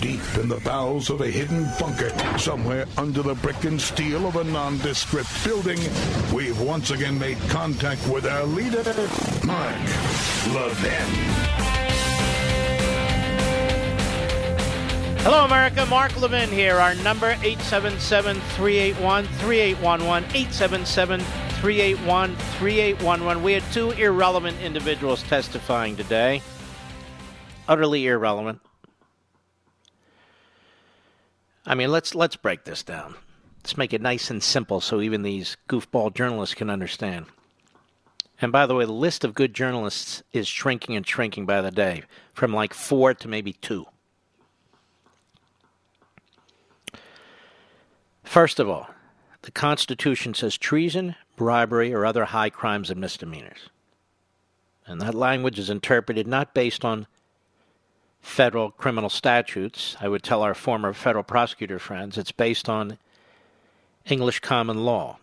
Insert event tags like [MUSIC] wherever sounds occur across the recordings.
deep in the bowels of a hidden bunker, somewhere under the brick and steel of a nondescript building, we've once again made contact with our leader, Mark Levin. Hello, America. Mark Levin here. Our number 877 381 3811. 877 381 3811. We had two irrelevant individuals testifying today. Utterly irrelevant. I mean, let's let's break this down. Let's make it nice and simple so even these goofball journalists can understand. And by the way, the list of good journalists is shrinking and shrinking by the day, from like four to maybe two. First of all, the Constitution says treason, bribery, or other high crimes and misdemeanors. And that language is interpreted not based on federal criminal statutes. I would tell our former federal prosecutor friends it's based on English common law.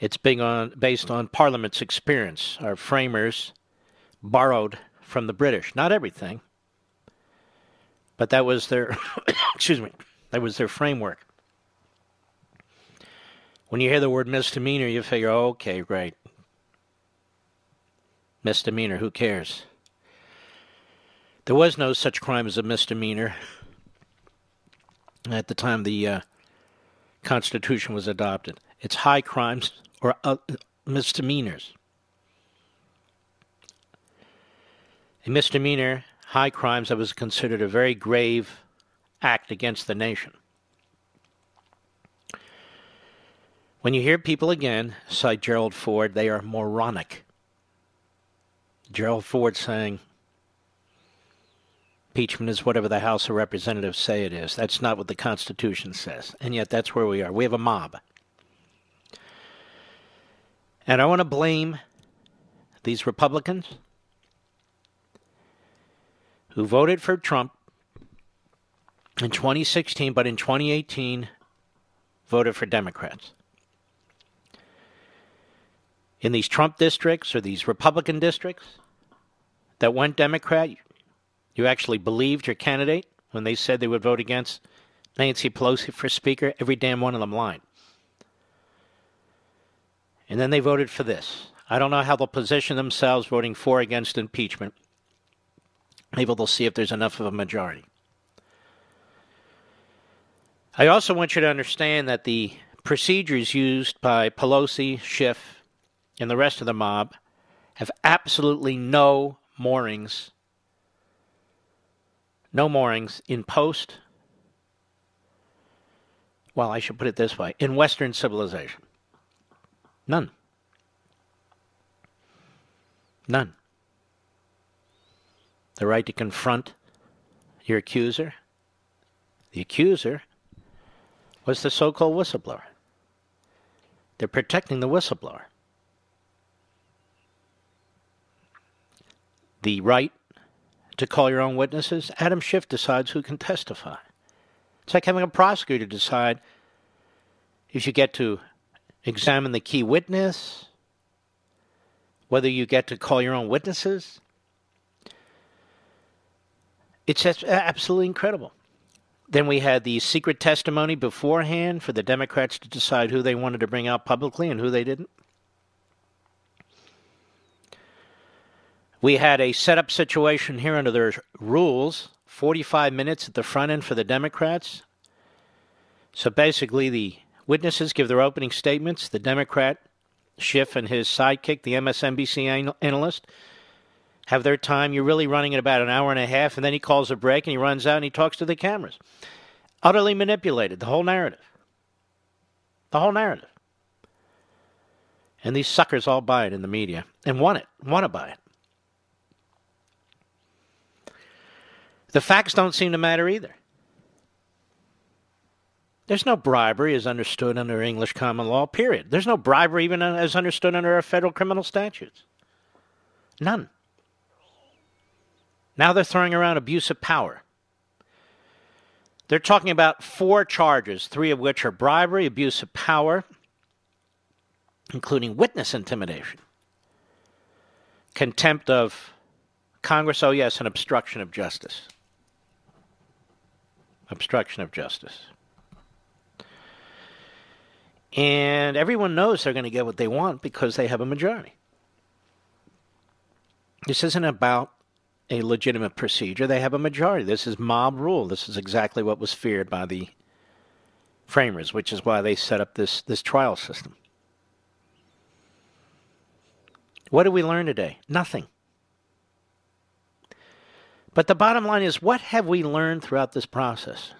It's on, based on Parliament's experience. Our framers borrowed from the British. Not everything, but that was their [COUGHS] excuse me, that was their framework. When you hear the word misdemeanor, you figure, oh, okay, great. Misdemeanor, who cares? There was no such crime as a misdemeanor at the time the uh, Constitution was adopted. It's high crimes or uh, misdemeanors. A misdemeanor, high crimes, that was considered a very grave act against the nation. When you hear people again cite Gerald Ford, they are moronic. Gerald Ford saying impeachment is whatever the House of Representatives say it is. That's not what the Constitution says. And yet that's where we are. We have a mob. And I want to blame these Republicans who voted for Trump in 2016, but in 2018 voted for Democrats in these Trump districts or these Republican districts that went Democrat, you actually believed your candidate when they said they would vote against Nancy Pelosi for Speaker? Every damn one of them lied. And then they voted for this. I don't know how they'll position themselves voting for against impeachment. Maybe they'll see if there's enough of a majority. I also want you to understand that the procedures used by Pelosi, Schiff, and the rest of the mob have absolutely no moorings, no moorings in post, well, I should put it this way, in Western civilization. None. None. The right to confront your accuser. The accuser was the so called whistleblower. They're protecting the whistleblower. the right to call your own witnesses, Adam Schiff decides who can testify. It's like having a prosecutor decide if you get to examine the key witness, whether you get to call your own witnesses. It's absolutely incredible. Then we had the secret testimony beforehand for the Democrats to decide who they wanted to bring out publicly and who they didn't. We had a setup situation here under their rules 45 minutes at the front end for the Democrats. So basically, the witnesses give their opening statements. The Democrat, Schiff, and his sidekick, the MSNBC analyst, have their time. You're really running at about an hour and a half, and then he calls a break and he runs out and he talks to the cameras. Utterly manipulated, the whole narrative. The whole narrative. And these suckers all buy it in the media and want it, want to buy it. The facts don't seem to matter either. There's no bribery as understood under English common law, period. There's no bribery even uh, as understood under our federal criminal statutes. None. Now they're throwing around abuse of power. They're talking about four charges, three of which are bribery, abuse of power, including witness intimidation, contempt of Congress, oh yes, and obstruction of justice. Obstruction of justice. And everyone knows they're going to get what they want because they have a majority. This isn't about a legitimate procedure. They have a majority. This is mob rule. This is exactly what was feared by the framers, which is why they set up this, this trial system. What did we learn today? Nothing. But the bottom line is what have we learned throughout this process?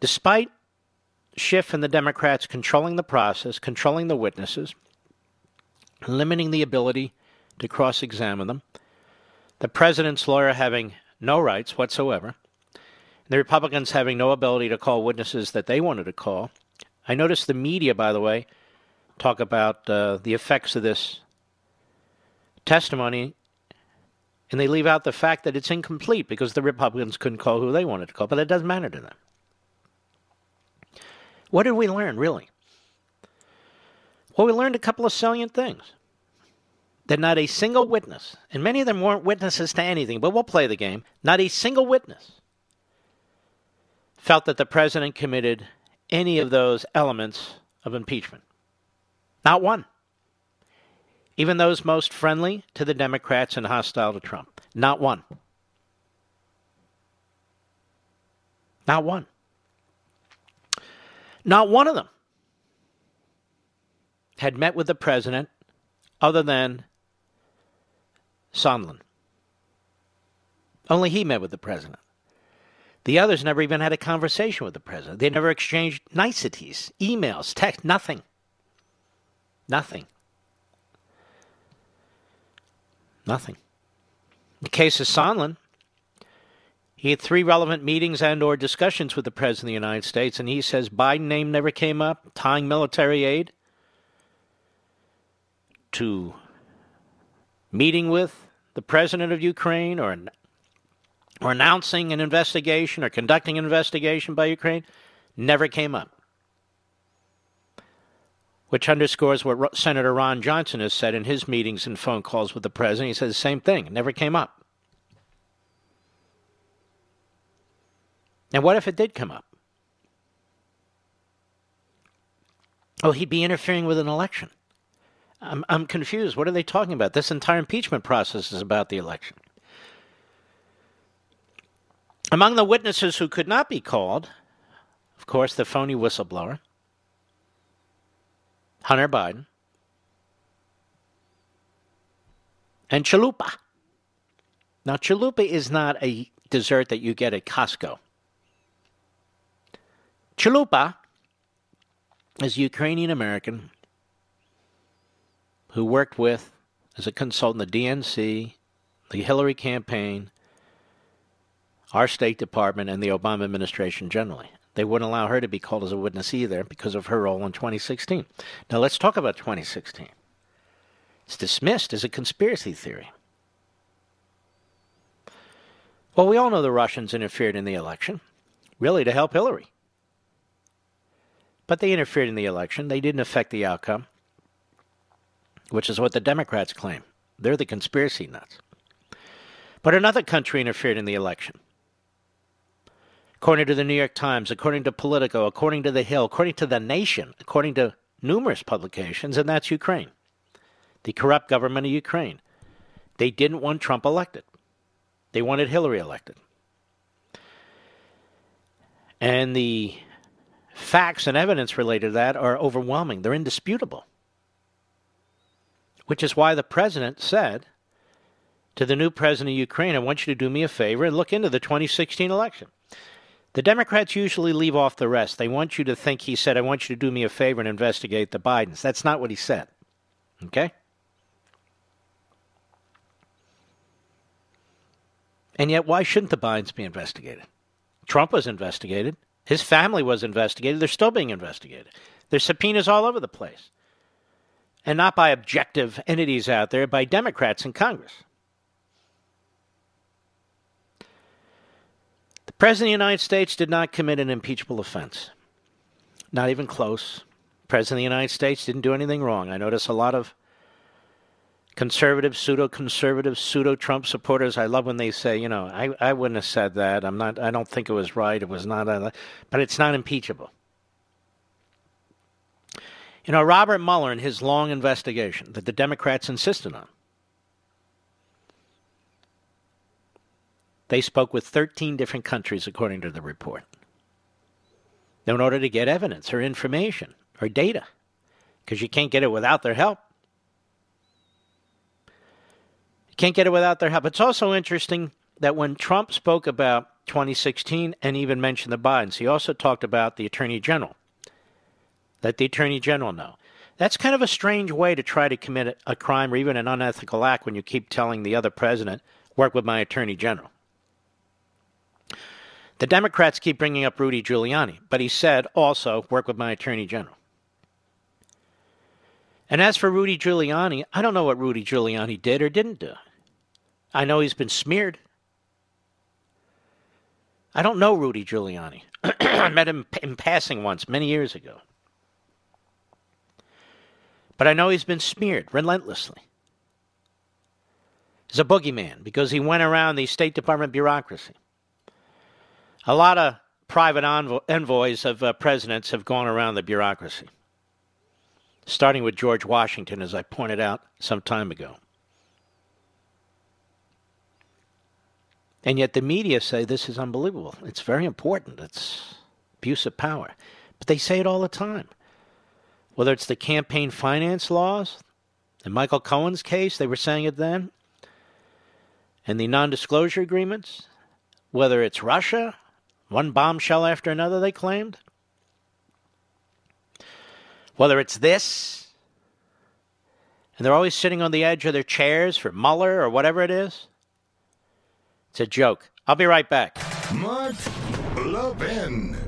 Despite Schiff and the Democrats controlling the process, controlling the witnesses, limiting the ability to cross examine them, the president's lawyer having no rights whatsoever, the Republicans having no ability to call witnesses that they wanted to call. I noticed the media, by the way, talk about uh, the effects of this testimony, and they leave out the fact that it's incomplete because the Republicans couldn't call who they wanted to call, but it doesn't matter to them. What did we learn, really? Well, we learned a couple of salient things. That not a single witness, and many of them weren't witnesses to anything, but we'll play the game, not a single witness felt that the president committed any of those elements of impeachment. Not one. Even those most friendly to the Democrats and hostile to Trump. Not one. Not one. Not one of them had met with the president other than Sondland. Only he met with the president. The others never even had a conversation with the president. They never exchanged niceties, emails, text, nothing. Nothing. Nothing. In the case of Sondland, he had three relevant meetings and or discussions with the President of the United States, and he says Biden name never came up, tying military aid to meeting with the President of Ukraine or, or announcing an investigation or conducting an investigation by Ukraine never came up. Which underscores what Senator Ron Johnson has said in his meetings and phone calls with the President. He said the same thing, it never came up. And what if it did come up? Oh, he'd be interfering with an election. I'm, I'm confused. What are they talking about? This entire impeachment process is about the election. Among the witnesses who could not be called, of course, the phony whistleblower, Hunter Biden, and chalupa. Now, chalupa is not a dessert that you get at Costco. Chalupa is a Ukrainian American who worked with, as a consultant, the DNC, the Hillary campaign, our State Department, and the Obama administration generally. They wouldn't allow her to be called as a witness either because of her role in 2016. Now let's talk about 2016. It's dismissed as a conspiracy theory. Well, we all know the Russians interfered in the election, really to help Hillary. But they interfered in the election. They didn't affect the outcome, which is what the Democrats claim. They're the conspiracy nuts. But another country interfered in the election. According to the New York Times, according to Politico, according to The Hill, according to The Nation, according to numerous publications, and that's Ukraine. The corrupt government of Ukraine. They didn't want Trump elected, they wanted Hillary elected. And the facts and evidence related to that are overwhelming. They're indisputable. Which is why the president said to the new president of Ukraine, I want you to do me a favor and look into the 2016 election. The Democrats usually leave off the rest. They want you to think he said, I want you to do me a favor and investigate the Bidens. That's not what he said. Okay? And yet, why shouldn't the Bidens be investigated? Trump was investigated His family was investigated. They're still being investigated. There's subpoenas all over the place. And not by objective entities out there, by Democrats in Congress. President of the United States did not commit an impeachable offense. Not even close. President of the United States didn't do anything wrong. I notice a lot of conservative, pseudo conservative, pseudo Trump supporters. I love when they say, you know, I, I wouldn't have said that. I'm not. I don't think it was right. It was not. But it's not impeachable. You know, Robert Mueller and his long investigation that the Democrats insisted on. They spoke with 13 different countries, according to the report, in order to get evidence or information or data, because you can't get it without their help. You can't get it without their help. It's also interesting that when Trump spoke about 2016 and even mentioned the Bidens, he also talked about the Attorney General. Let the Attorney General know. That's kind of a strange way to try to commit a crime or even an unethical act when you keep telling the other president, work with my Attorney General. The Democrats keep bringing up Rudy Giuliani, but he said also, work with my Attorney General. And as for Rudy Giuliani, I don't know what Rudy Giuliani did or didn't do. I know he's been smeared. I don't know Rudy Giuliani. [CLEARS THROAT] I met him in passing once, many years ago. But I know he's been smeared relentlessly. He's a boogeyman because he went around the State Department bureaucracy. A lot of private envoys of uh, presidents have gone around the bureaucracy, starting with George Washington, as I pointed out some time ago. And yet the media say this is unbelievable. It's very important. It's abuse of power. But they say it all the time. Whether it's the campaign finance laws, in Michael Cohen's case, they were saying it then, and the non disclosure agreements, whether it's Russia, one bombshell after another, they claimed, whether it's this, and they're always sitting on the edge of their chairs for Mueller or whatever it is. It's a joke. I'll be right back. Mark Levin.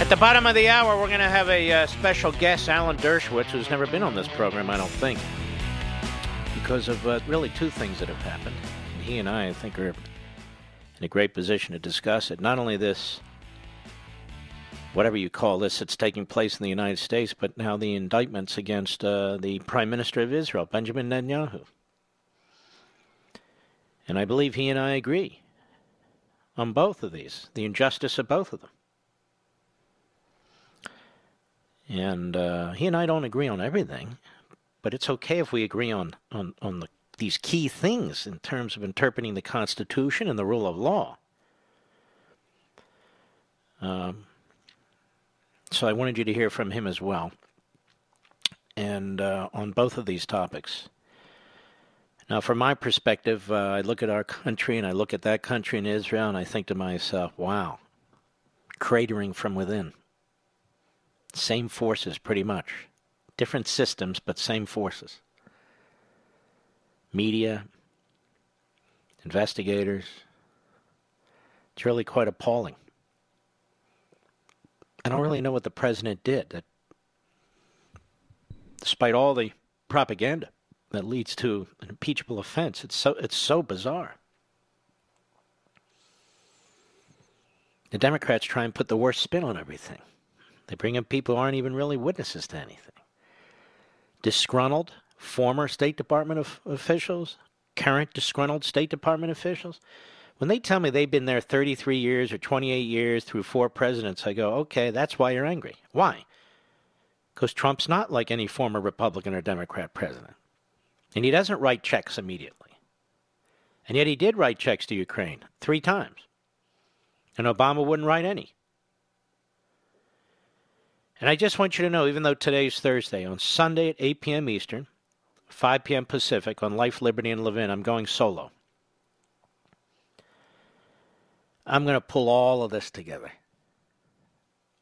At the bottom of the hour, we're going to have a uh, special guest, Alan Dershowitz, who's never been on this program, I don't think, because of uh, really two things that have happened. And he and I, I think, are in a great position to discuss it. Not only this whatever you call this that's taking place in the United States, but now the indictments against uh, the Prime Minister of Israel, Benjamin Netanyahu. And I believe he and I agree on both of these, the injustice of both of them. And uh, he and I don't agree on everything, but it's okay if we agree on, on, on the, these key things in terms of interpreting the Constitution and the rule of law. Um, so I wanted you to hear from him as well. And uh, on both of these topics. Now, from my perspective, uh, I look at our country and I look at that country in Israel and I think to myself, wow, cratering from within. Same forces, pretty much. Different systems, but same forces. Media, investigators. It's really quite appalling. I don't really know what the president did. That, despite all the propaganda that leads to an impeachable offense, it's so it's so bizarre. The Democrats try and put the worst spin on everything. They bring in people who aren't even really witnesses to anything. Disgruntled former State Department of officials, current disgruntled State Department officials. When they tell me they've been there 33 years or 28 years through four presidents, I go, okay, that's why you're angry. Why? Because Trump's not like any former Republican or Democrat president. And he doesn't write checks immediately. And yet he did write checks to Ukraine three times. And Obama wouldn't write any. And I just want you to know, even though today's Thursday, on Sunday at 8 p.m. Eastern, 5 p.m. Pacific, on Life, Liberty, and Levin, I'm going solo. I'm going to pull all of this together.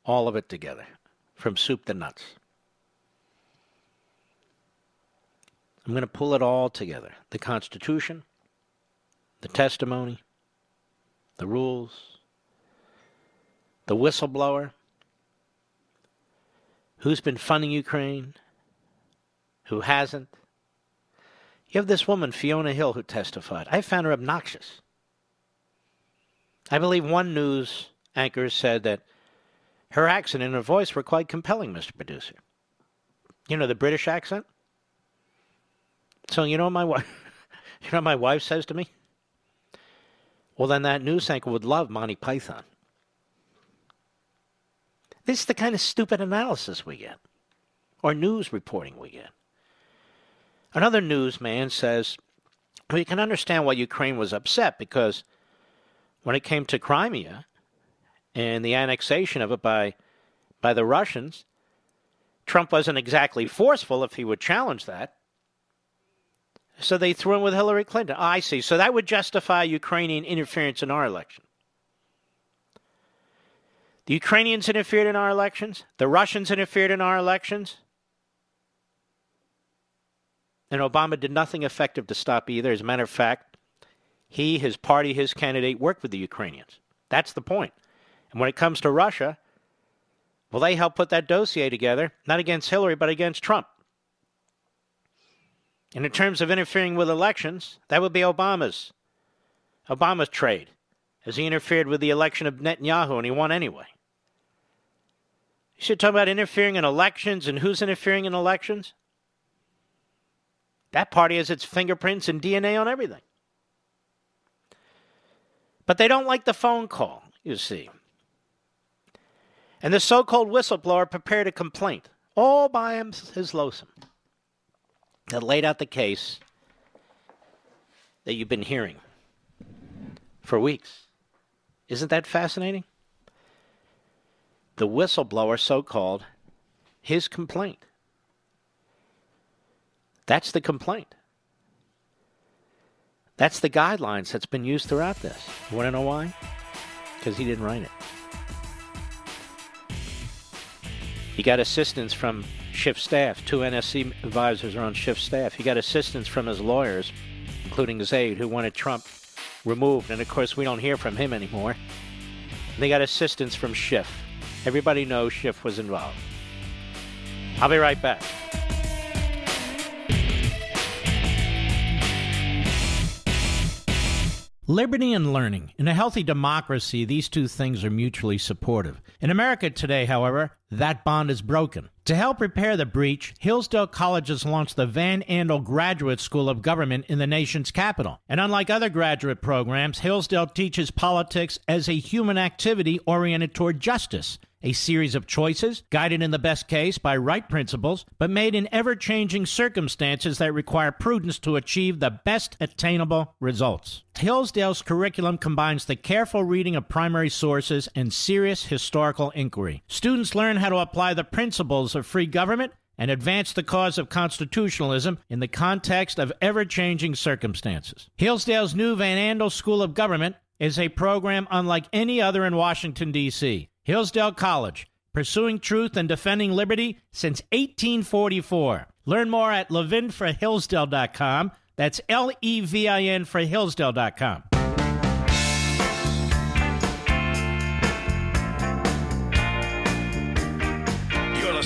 All of it together, from soup to nuts. I'm going to pull it all together the Constitution, the testimony, the rules, the whistleblower, who's been funding Ukraine, who hasn't. You have this woman, Fiona Hill, who testified. I found her obnoxious. I believe one news anchor said that her accent and her voice were quite compelling, Mr. Producer. You know the British accent? So you know what my [LAUGHS] wife you know my wife says to me? Well then that news anchor would love Monty Python. This is the kind of stupid analysis we get. Or news reporting we get. Another newsman says, we can understand why Ukraine was upset because when it came to Crimea and the annexation of it by, by the Russians, Trump wasn't exactly forceful if he would challenge that. So they threw in with Hillary Clinton. Oh, I see. So that would justify Ukrainian interference in our election. The Ukrainians interfered in our elections. The Russians interfered in our elections. And Obama did nothing effective to stop either. As a matter of fact, he, his party, his candidate worked with the Ukrainians. That's the point. And when it comes to Russia, well, they helped put that dossier together, not against Hillary, but against Trump. And in terms of interfering with elections, that would be Obama's Obama's trade, as he interfered with the election of Netanyahu and he won anyway. You should talk about interfering in elections and who's interfering in elections. That party has its fingerprints and DNA on everything. But they don't like the phone call, you see. And the so called whistleblower prepared a complaint all by him, his lonesome that laid out the case that you've been hearing for weeks. Isn't that fascinating? The whistleblower, so called, his complaint. That's the complaint. That's the guidelines that's been used throughout this. You want to know why? Because he didn't write it. He got assistance from Schiff staff. Two NSC advisors are on Schiff staff. He got assistance from his lawyers, including his aide, who wanted Trump removed. And of course, we don't hear from him anymore. they got assistance from Schiff. Everybody knows Schiff was involved. I'll be right back. Liberty and learning. In a healthy democracy, these two things are mutually supportive. In America today, however, that bond is broken. To help repair the breach, Hillsdale College has launched the Van Andel Graduate School of Government in the nation's capital. And unlike other graduate programs, Hillsdale teaches politics as a human activity oriented toward justice a series of choices, guided in the best case by right principles, but made in ever changing circumstances that require prudence to achieve the best attainable results. Hillsdale's curriculum combines the careful reading of primary sources and serious historical inquiry. Students learn how to apply the principles of free government and advance the cause of constitutionalism in the context of ever changing circumstances. Hillsdale's new Van Andel School of Government is a program unlike any other in Washington, D.C. Hillsdale College, pursuing truth and defending liberty since 1844. Learn more at levinforhillsdale.com. That's L E V I N for Hillsdale.com.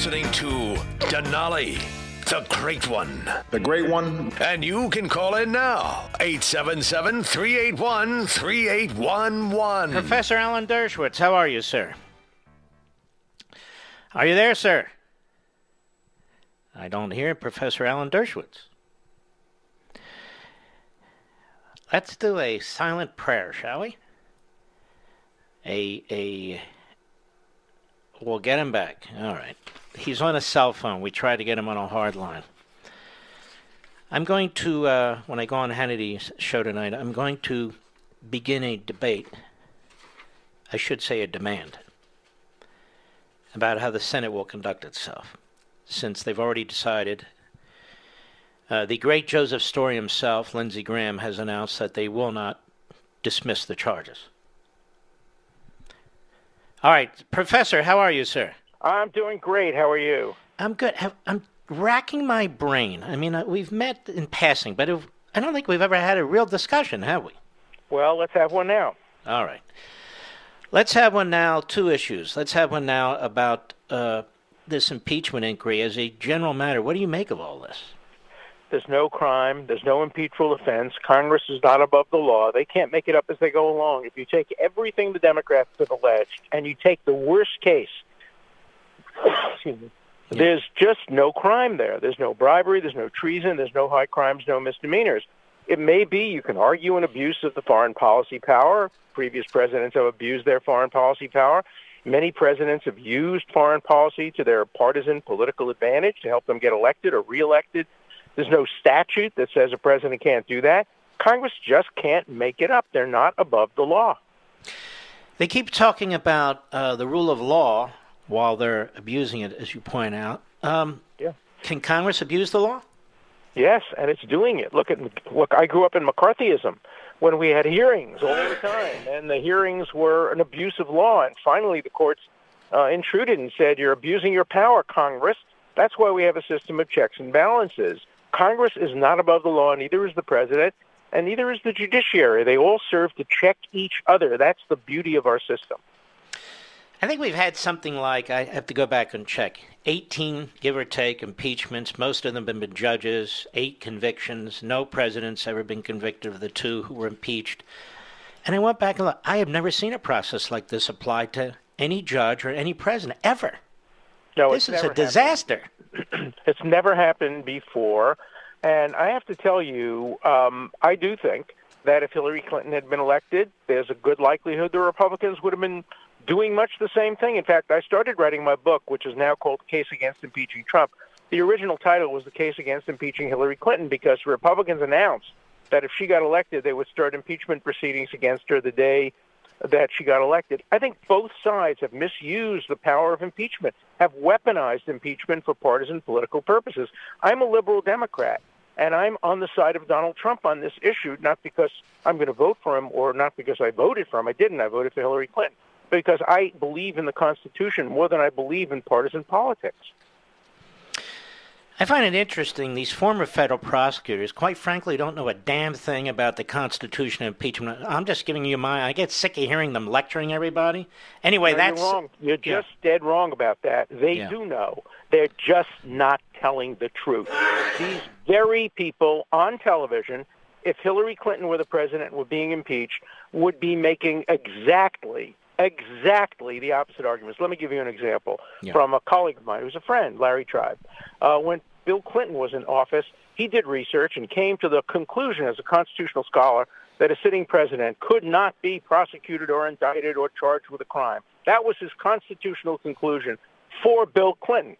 listening to Denali, the great one. The great one. And you can call in now 877 381 3811. Professor Alan Dershowitz, how are you, sir? Are you there, sir? I don't hear Professor Alan Dershowitz. Let's do a silent prayer, shall we? A a we'll get him back. All right. He's on a cell phone. We tried to get him on a hard line. I'm going to uh, when I go on Hannity's show tonight, I'm going to begin a debate. I should say a demand about how the Senate will conduct itself, since they've already decided. Uh, the great Joseph Story himself, Lindsey Graham, has announced that they will not dismiss the charges. All right, Professor, how are you, sir? I'm doing great. How are you? I'm good. I'm racking my brain. I mean, uh, we've met in passing, but I don't think we've ever had a real discussion, have we? Well, let's have one now. All right. Let's have one now. Two issues. Let's have one now about uh, this impeachment inquiry as a general matter. What do you make of all this? There's no crime. There's no impeachable offense. Congress is not above the law. They can't make it up as they go along. If you take everything the Democrats have alleged and you take the worst case, excuse me, there's just no crime there. There's no bribery. There's no treason. There's no high crimes, no misdemeanors. It may be you can argue an abuse of the foreign policy power. Previous presidents have abused their foreign policy power. Many presidents have used foreign policy to their partisan political advantage to help them get elected or reelected. There's no statute that says a president can't do that. Congress just can't make it up. They're not above the law. They keep talking about uh, the rule of law while they're abusing it, as you point out. Um, Yeah. Can Congress abuse the law? Yes, and it's doing it. Look at look. I grew up in McCarthyism when we had hearings all the time, and the hearings were an abuse of law. And finally, the courts uh, intruded and said, "You're abusing your power, Congress." That's why we have a system of checks and balances. Congress is not above the law, neither is the president, and neither is the judiciary. They all serve to check each other. That's the beauty of our system. I think we've had something like, I have to go back and check, 18, give or take, impeachments. Most of them have been judges, eight convictions. No president's ever been convicted of the two who were impeached. And I went back and looked. I have never seen a process like this applied to any judge or any president, ever. No, This it's is a disaster. happened. [CLEARS THROAT] It's never happened before, and I have to tell you, um, I do think that if Hillary Clinton had been elected, there's a good likelihood the Republicans would have been doing much the same thing. In fact, I started writing my book, which is now called "Case Against Impeaching Trump." The original title was "The Case Against Impeaching Hillary Clinton" because Republicans announced that if she got elected, they would start impeachment proceedings against her the day that she got elected. I think both sides have misused the power of impeachment, have weaponized impeachment for partisan political purposes. I'm a liberal Democrat, and I'm on the side of Donald Trump on this issue, not because I'm going to vote for him or not because I voted for him. I didn't. I voted for Hillary Clinton because I believe in the Constitution more than I believe in partisan politics. I find it interesting. These former federal prosecutors, quite frankly, don't know a damn thing about the Constitution and impeachment. I'm just giving you my. I get sick of hearing them lecturing everybody. Anyway, No, that's you're wrong. You're yeah. just dead wrong about that. They Yeah. do know. They're just not telling the truth. These very people on television, if Hillary Clinton were the president and were being impeached, would be making exactly, exactly the opposite arguments. Let me give you an example Yeah. from a colleague of mine who's a friend, Larry Tribe. Uh, when Bill Clinton was in office, he did research and came to the conclusion as a constitutional scholar that a sitting president could not be prosecuted or indicted or charged with a crime. That was his constitutional conclusion for Bill Clinton.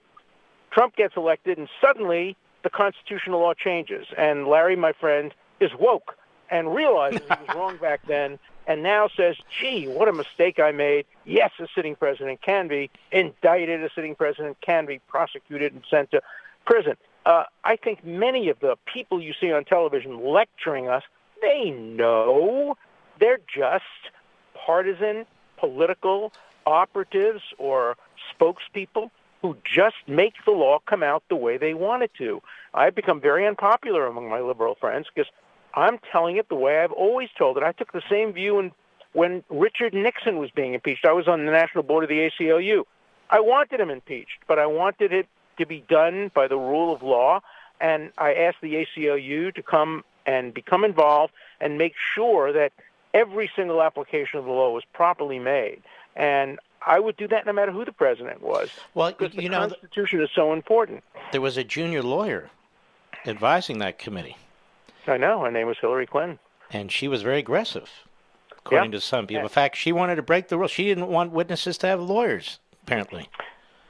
Trump gets elected, and suddenly the constitutional law changes. And Larry, my friend, is woke and realizes he was [LAUGHS] wrong back then and now says, gee, what a mistake I made. Yes, a sitting president can be indicted, a sitting president can be prosecuted and sent to prison. Uh, I think many of the people you see on television lecturing us, they know they're just partisan political operatives or spokespeople who just make the law come out the way they want it to. I've become very unpopular among my liberal friends because I'm telling it the way I've always told it. I took the same view in, when Richard Nixon was being impeached. I was on the national board of the ACLU. I wanted him impeached, but I wanted it to be done by the rule of law. And I asked the ACLU to come and become involved and make sure that every single application of the law was properly made. And I would do that no matter who the president was. Well, because you the know, Constitution is so important. There was a junior lawyer advising that committee. I know. Her name was Hillary Clinton. And she was very aggressive, according Yeah. to some people. In fact, she wanted to break the rule. She didn't want witnesses to have lawyers, apparently.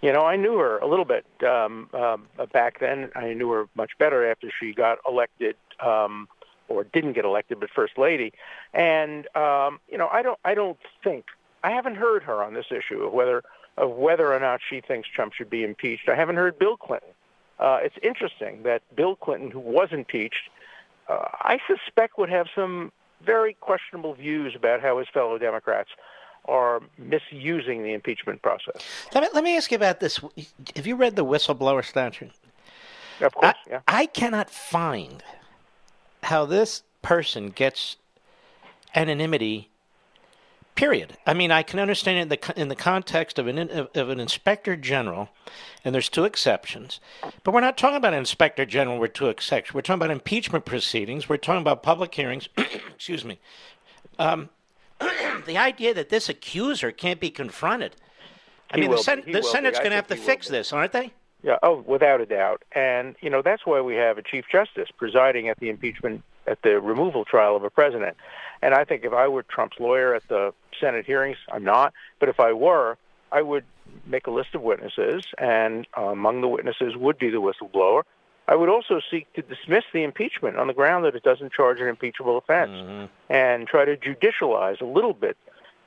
You know, I knew her a little bit um, um, back then. I knew her much better after she got elected, um, or didn't get elected, but first lady. And um, you know, I don't, I don't think I haven't heard her on this issue of whether of whether or not she thinks Trump should be impeached. I haven't heard Bill Clinton. Uh, it's interesting that Bill Clinton, who was impeached, uh, I suspect would have some very questionable views about how his fellow Democrats are misusing the impeachment process. Let me, let me ask you about this. Have you read the whistleblower statute? Of course, I, yeah. I cannot find how this person gets anonymity. Period. I mean, I can understand it in the in the context of an of, of an inspector general, and there's two exceptions. But we're not talking about an inspector general We're two exceptions. We're talking about impeachment proceedings. We're talking about public hearings. [COUGHS] Excuse me. Um, [CLEARS THROAT] the idea that this accuser can't be confronted. I He mean, the. Sen- the. Senate's going to have to fix this, aren't they? Yeah, oh, without a doubt. And, you know, that's why we have a Chief Justice presiding at the impeachment, at the removal trial of a president. And I think if I were Trump's lawyer at the Senate hearings, I'm not, but if I were, I would make a list of witnesses, and uh, among the witnesses would be the whistleblower. I would also seek to dismiss the impeachment on the ground that it doesn't charge an impeachable offense mm-hmm. and try to judicialize a little bit.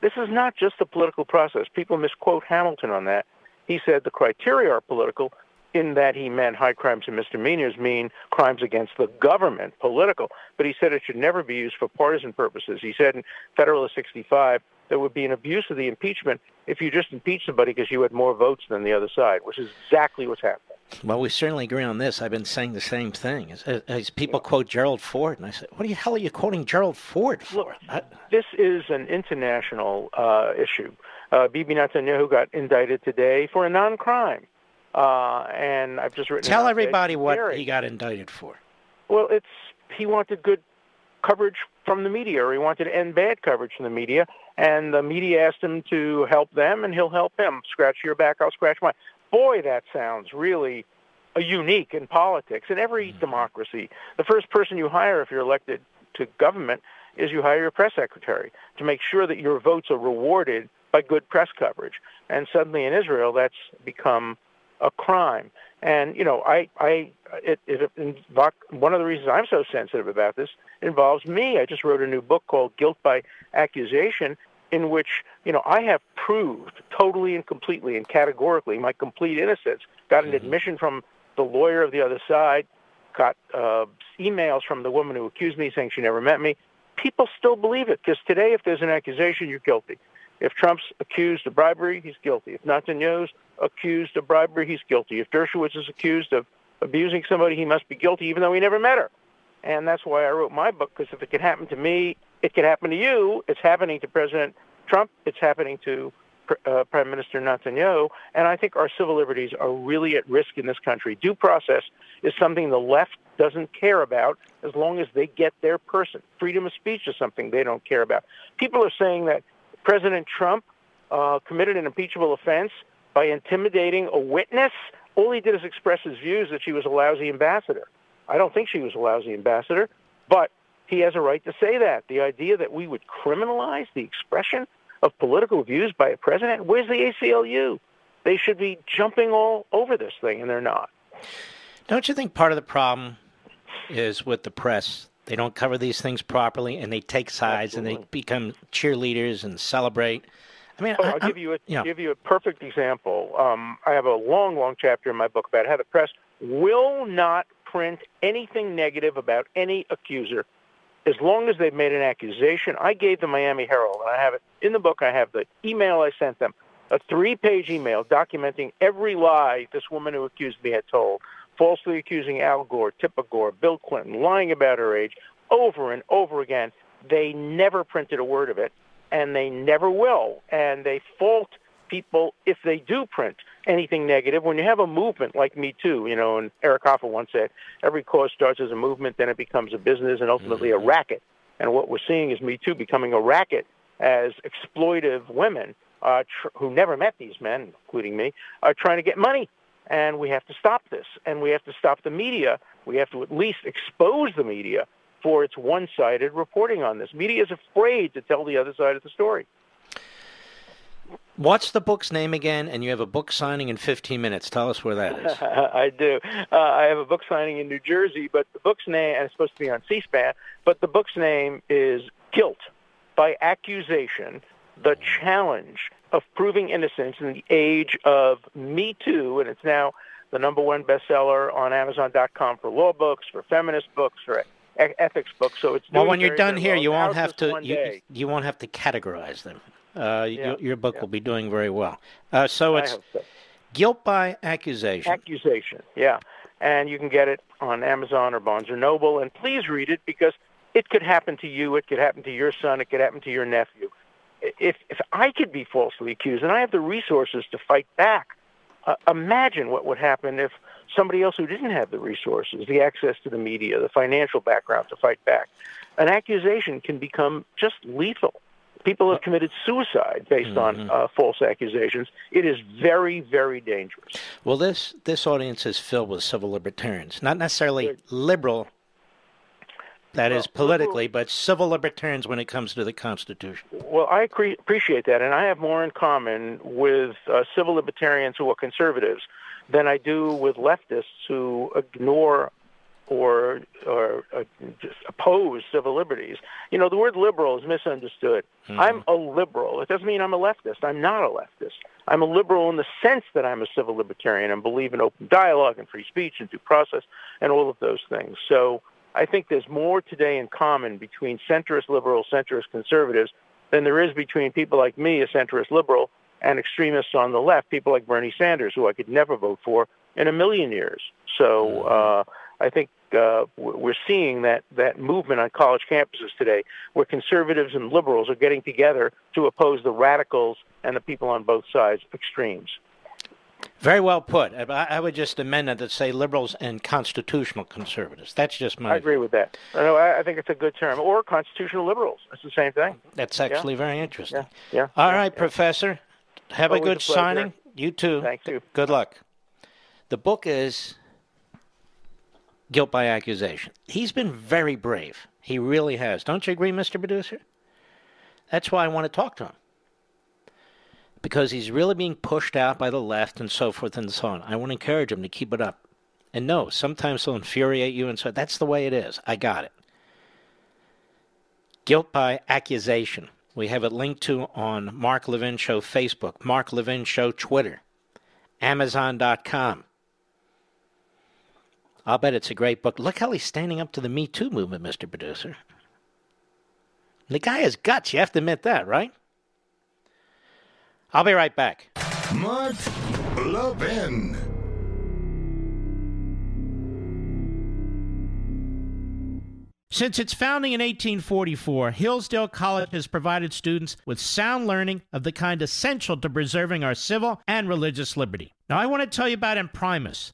This is not just a political process. People misquote Hamilton on that. He said the criteria are political in that he meant high crimes and misdemeanors mean crimes against the government, political. But he said it should never be used for partisan purposes. He said in Federalist 65 there would be an abuse of the impeachment if you just impeach somebody because you had more votes than the other side, which is exactly what's happening. Well, we certainly agree on this. I've been saying the same thing. As, as people quote Gerald Ford, and I said, "What the hell are you quoting Gerald Ford for?" Look, I- this is an international uh, issue. Uh, Bibi Netanyahu got indicted today for a non-crime, uh, and I've just written. tell everybody what he got indicted for. Well, it's he wanted good coverage from the media, or he wanted to end bad coverage from the media, and the media asked him to help them, and he'll help them. Scratch your back, I'll scratch mine. Boy, that sounds really uh, unique in politics. In every democracy, the first person you hire if you're elected to government is you hire your press secretary to make sure that your votes are rewarded by good press coverage. And suddenly in Israel, that's become a crime. And you know, I, I, it, it, one of the reasons I'm so sensitive about this involves me. I just wrote a new book called Guilt by Accusation, in which you know I have proved totally and completely and categorically my complete innocence. Got an admission from the lawyer of the other side. Got uh, emails from the woman who accused me saying she never met me. People still believe it because today, if there's an accusation, you're guilty. If Trump's accused of bribery, he's guilty. If Netanyahu's accused of bribery, he's guilty. If Dershowitz is accused of abusing somebody, he must be guilty, even though he never met her. And that's why I wrote my book, because if it could happen to me, it could happen to you. It's happening to President Trump. It's happening to uh, Prime Minister Netanyahu. And I think our civil liberties are really at risk in this country. Due process is something the left doesn't care about as long as they get their person. Freedom of speech is something they don't care about. People are saying that President Trump uh, committed an impeachable offense by intimidating a witness. All he did is express his views that she was a lousy ambassador. I don't think she was a lousy ambassador, but he has a right to say that. The idea that we would criminalize the expression of political views by a president, where's the ACLU? They should be jumping all over this thing, and they're not. Don't you think part of the problem is with the press? They don't cover these things properly, and they take sides, and they become cheerleaders and celebrate. I mean, Oh, I, I'll give you a yeah. give you a perfect example. Um, I have a long, long chapter in my book about how the press will not print anything negative about any accuser as long as they've made an accusation. I gave the Miami Herald, and I have it in the book. I have the email I sent them. a three-page email documenting every lie this woman who accused me had told, falsely accusing Al Gore, Tipper Gore, Bill Clinton, lying about her age, over and over again. They never printed a word of it, and they never will. And they fault people if they do print anything negative. When you have a movement like Me Too, you know, and Eric Hoffer once said, every cause starts as a movement, then it becomes a business, and ultimately a racket. And what we're seeing is Me Too becoming a racket as exploitive women uh, tr- who never met these men, including me, are trying to get money. And we have to stop this. And we have to stop the media. We have to at least expose the media for its one-sided reporting on this. Media is afraid to tell the other side of the story. What's the book's name again? And you have a book signing in 15 minutes. Tell us where that is. [LAUGHS] I do. Uh, I have a book signing in New Jersey, but the book's name, and it's supposed to be on C-SPAN, but the book's name is Guilt by Accusation, The Challenge of Proving Innocence in the Age of Me Too, and it's now the number one bestseller on Amazon.com for law books, for feminist books, for ethics books. So it's Well, when you're done here, well. you won't have to you, you won't have to categorize them. Uh, Yeah, your, your book yeah. will be doing very well. Uh, so it's so. guilt by accusation. Accusation, yeah. And you can get it on Amazon or Barnes or Noble. And please read it because it could happen to you. It could happen to your son. It could happen to your nephew. If if I could be falsely accused and I have the resources to fight back, uh, imagine what would happen if somebody else who didn't have the resources, the access to the media, the financial background to fight back, an accusation can become just lethal. People have committed suicide based on uh, false accusations. It is very, very dangerous. Well, this this audience is filled with civil libertarians, not necessarily liberal. That is Well, politically, but civil libertarians when it comes to the Constitution. Well, I cre- appreciate that, and I have more in common with uh, civil libertarians who are conservatives than I do with leftists who ignore or or uh, oppose civil liberties. You know, the word liberal is misunderstood. I'm a liberal. It doesn't mean I'm a leftist. I'm not a leftist. I'm a liberal in the sense that I'm a civil libertarian and believe in open dialogue and free speech and due process and all of those things. So I think there's more today in common between centrist liberals, centrist conservatives, than there is between people like me, a centrist liberal, and extremists on the left, people like Bernie Sanders, who I could never vote for in a million years. So uh, I think uh, we're seeing that, that movement on college campuses today, where conservatives and liberals are getting together to oppose the radicals and the people on both sides, extremes. Very well put. I, I would just amend that to say liberals and constitutional conservatives. That's just my. I agree with that. No, I, I think it's a good term. Or constitutional liberals. It's the same thing. That's actually very interesting. Yeah, yeah. All yeah, right, yeah. Professor. Have a good a signing. You too. Thank you. Good luck. The book is Guilt by Accusation. He's been very brave. He really has. Don't you agree, Mr. Producer? That's why I want to talk to him. Because he's really being pushed out by the left and so forth and so on. I want to encourage him to keep it up. And no, sometimes he'll infuriate you and so that's the way it is. I got it. Guilt by Accusation. We have it linked to on Mark Levin Show Facebook, Mark Levin Show Twitter, Amazon.com. I'll bet it's a great book. Look how he's standing up to the Me Too movement, Mr. Producer. The guy has guts. You have to admit that, right? I'll be right back. Mark Levin. Since its founding in 1844, Hillsdale College has provided students with sound learning of the kind essential to preserving our civil and religious liberty. Now, I want to tell you about Imprimis,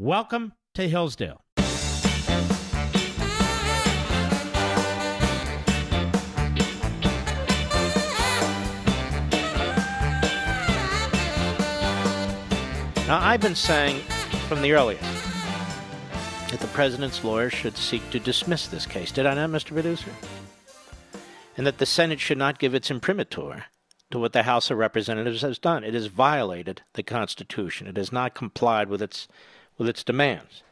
Welcome to Hillsdale. Now, I've been saying from the earliest that the president's lawyers should seek to dismiss this case. Did I not, Mr. Producer? And that the Senate should not give its imprimatur to what the House of Representatives has done. It has violated the Constitution. It has not complied with its with its demands.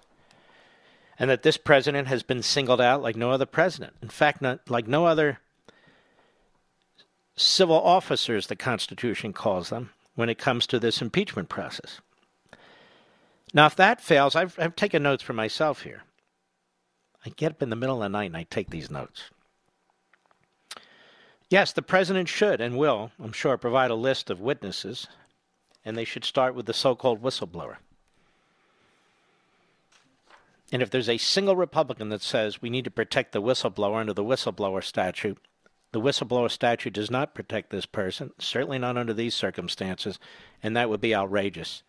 And that this president has been singled out like no other president. In fact, not like no other civil officers the Constitution calls them when it comes to this impeachment process. Now, if that fails, I've, I've taken notes for myself here. I get up in the middle of the night and I take these notes. Yes, the president should and will, I'm sure, provide a list of witnesses, and they should start with the so called whistleblower. And if there's a single Republican that says we need to protect the whistleblower under the whistleblower statute, the whistleblower statute does not protect this person, certainly not under these circumstances, and that would be outrageous.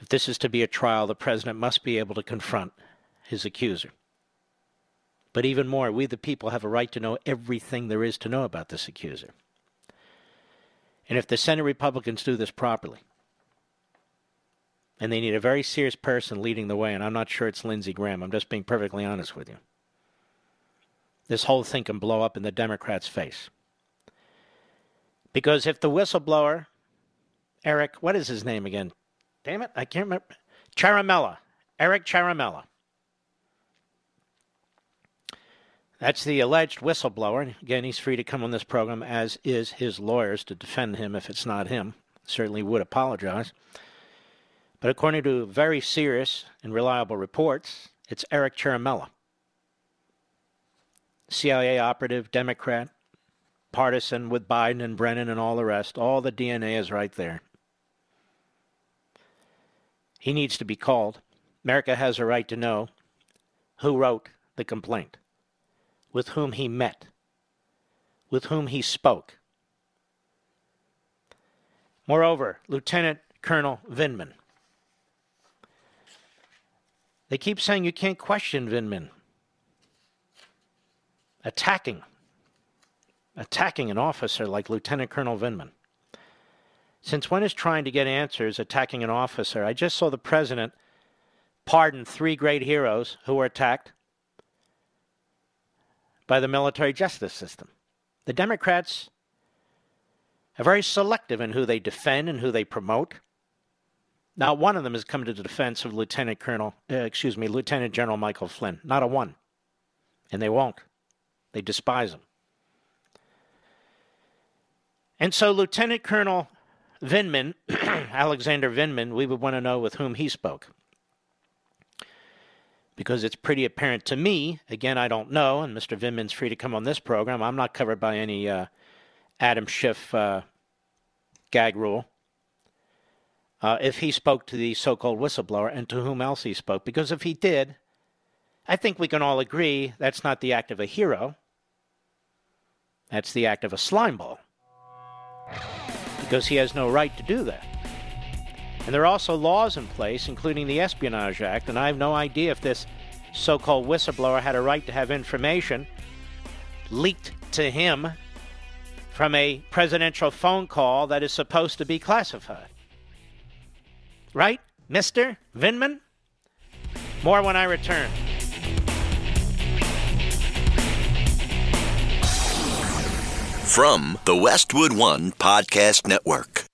If this is to be a trial, the president must be able to confront his accuser. But even more, we the people have a right to know everything there is to know about this accuser. And if the Senate Republicans do this properly, and they need a very serious person leading the way, and I'm not sure it's Lindsey Graham, I'm just being perfectly honest with you, this whole thing can blow up in the Democrats' face. Because if the whistleblower, Eric, what is his name again? Damn it, I can't remember. Ciaramella. Eric Ciaramella. That's the alleged whistleblower. Again, he's free to come on this program, as is his lawyers, to defend him if it's not him. Certainly would apologize. But according to very serious and reliable reports, it's Eric Ciaramella. CIA operative, Democrat, partisan with Biden and Brennan and all the rest. All the DNA is right there. He needs to be called. America has a right to know who wrote the complaint with whom he met, with whom he spoke. Moreover, Lieutenant Colonel Vindman. They keep saying you can't question Vindman. Attacking, attacking an officer like Lieutenant Colonel Vindman. Since when is trying to get answers attacking an officer? I just saw the president pardon three great heroes who were attacked by the military justice system. The Democrats are very selective in who they defend and who they promote. Now, one of them has come to the defense of Lieutenant Colonel, uh, excuse me, Lieutenant General Michael Flynn. Not a one. And they won't. They despise him. And so Lieutenant Colonel Vindman, [CLEARS THROAT] Alexander Vindman, we would want to know with whom he spoke because it's pretty apparent to me. Again, I don't know, and Mr. Vindman's free to come on this program. I'm not covered by any uh, Adam Schiff uh, gag rule. Uh, if he spoke to the so called whistleblower and to whom else he spoke, because if he did, I think we can all agree that's not the act of a hero. That's the act of a slimeball. Because he has no right to do that. And there are also laws in place, including the Espionage Act, and I have no idea if this so called whistleblower had a right to have information leaked to him from a presidential phone call that is supposed to be classified. Right, Mr. Vindman? More when I return. From the Westwood One Podcast Network.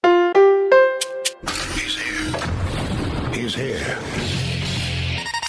He's here. He's here.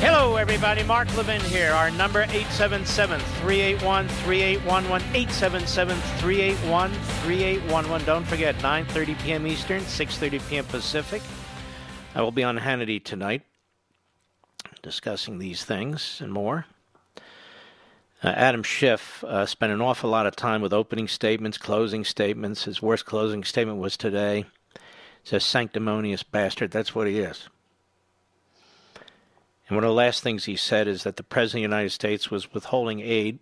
Hello, everybody. Mark Levin here. Our number 877 381 3811. 877 381 3811. Don't forget, 9.30 p.m. Eastern, 6.30 p.m. Pacific. I will be on Hannity tonight discussing these things and more. Uh, Adam Schiff uh, spent an awful lot of time with opening statements, closing statements. His worst closing statement was today. He's a sanctimonious bastard. That's what he is. And one of the last things he said is that the President of the United States was withholding aid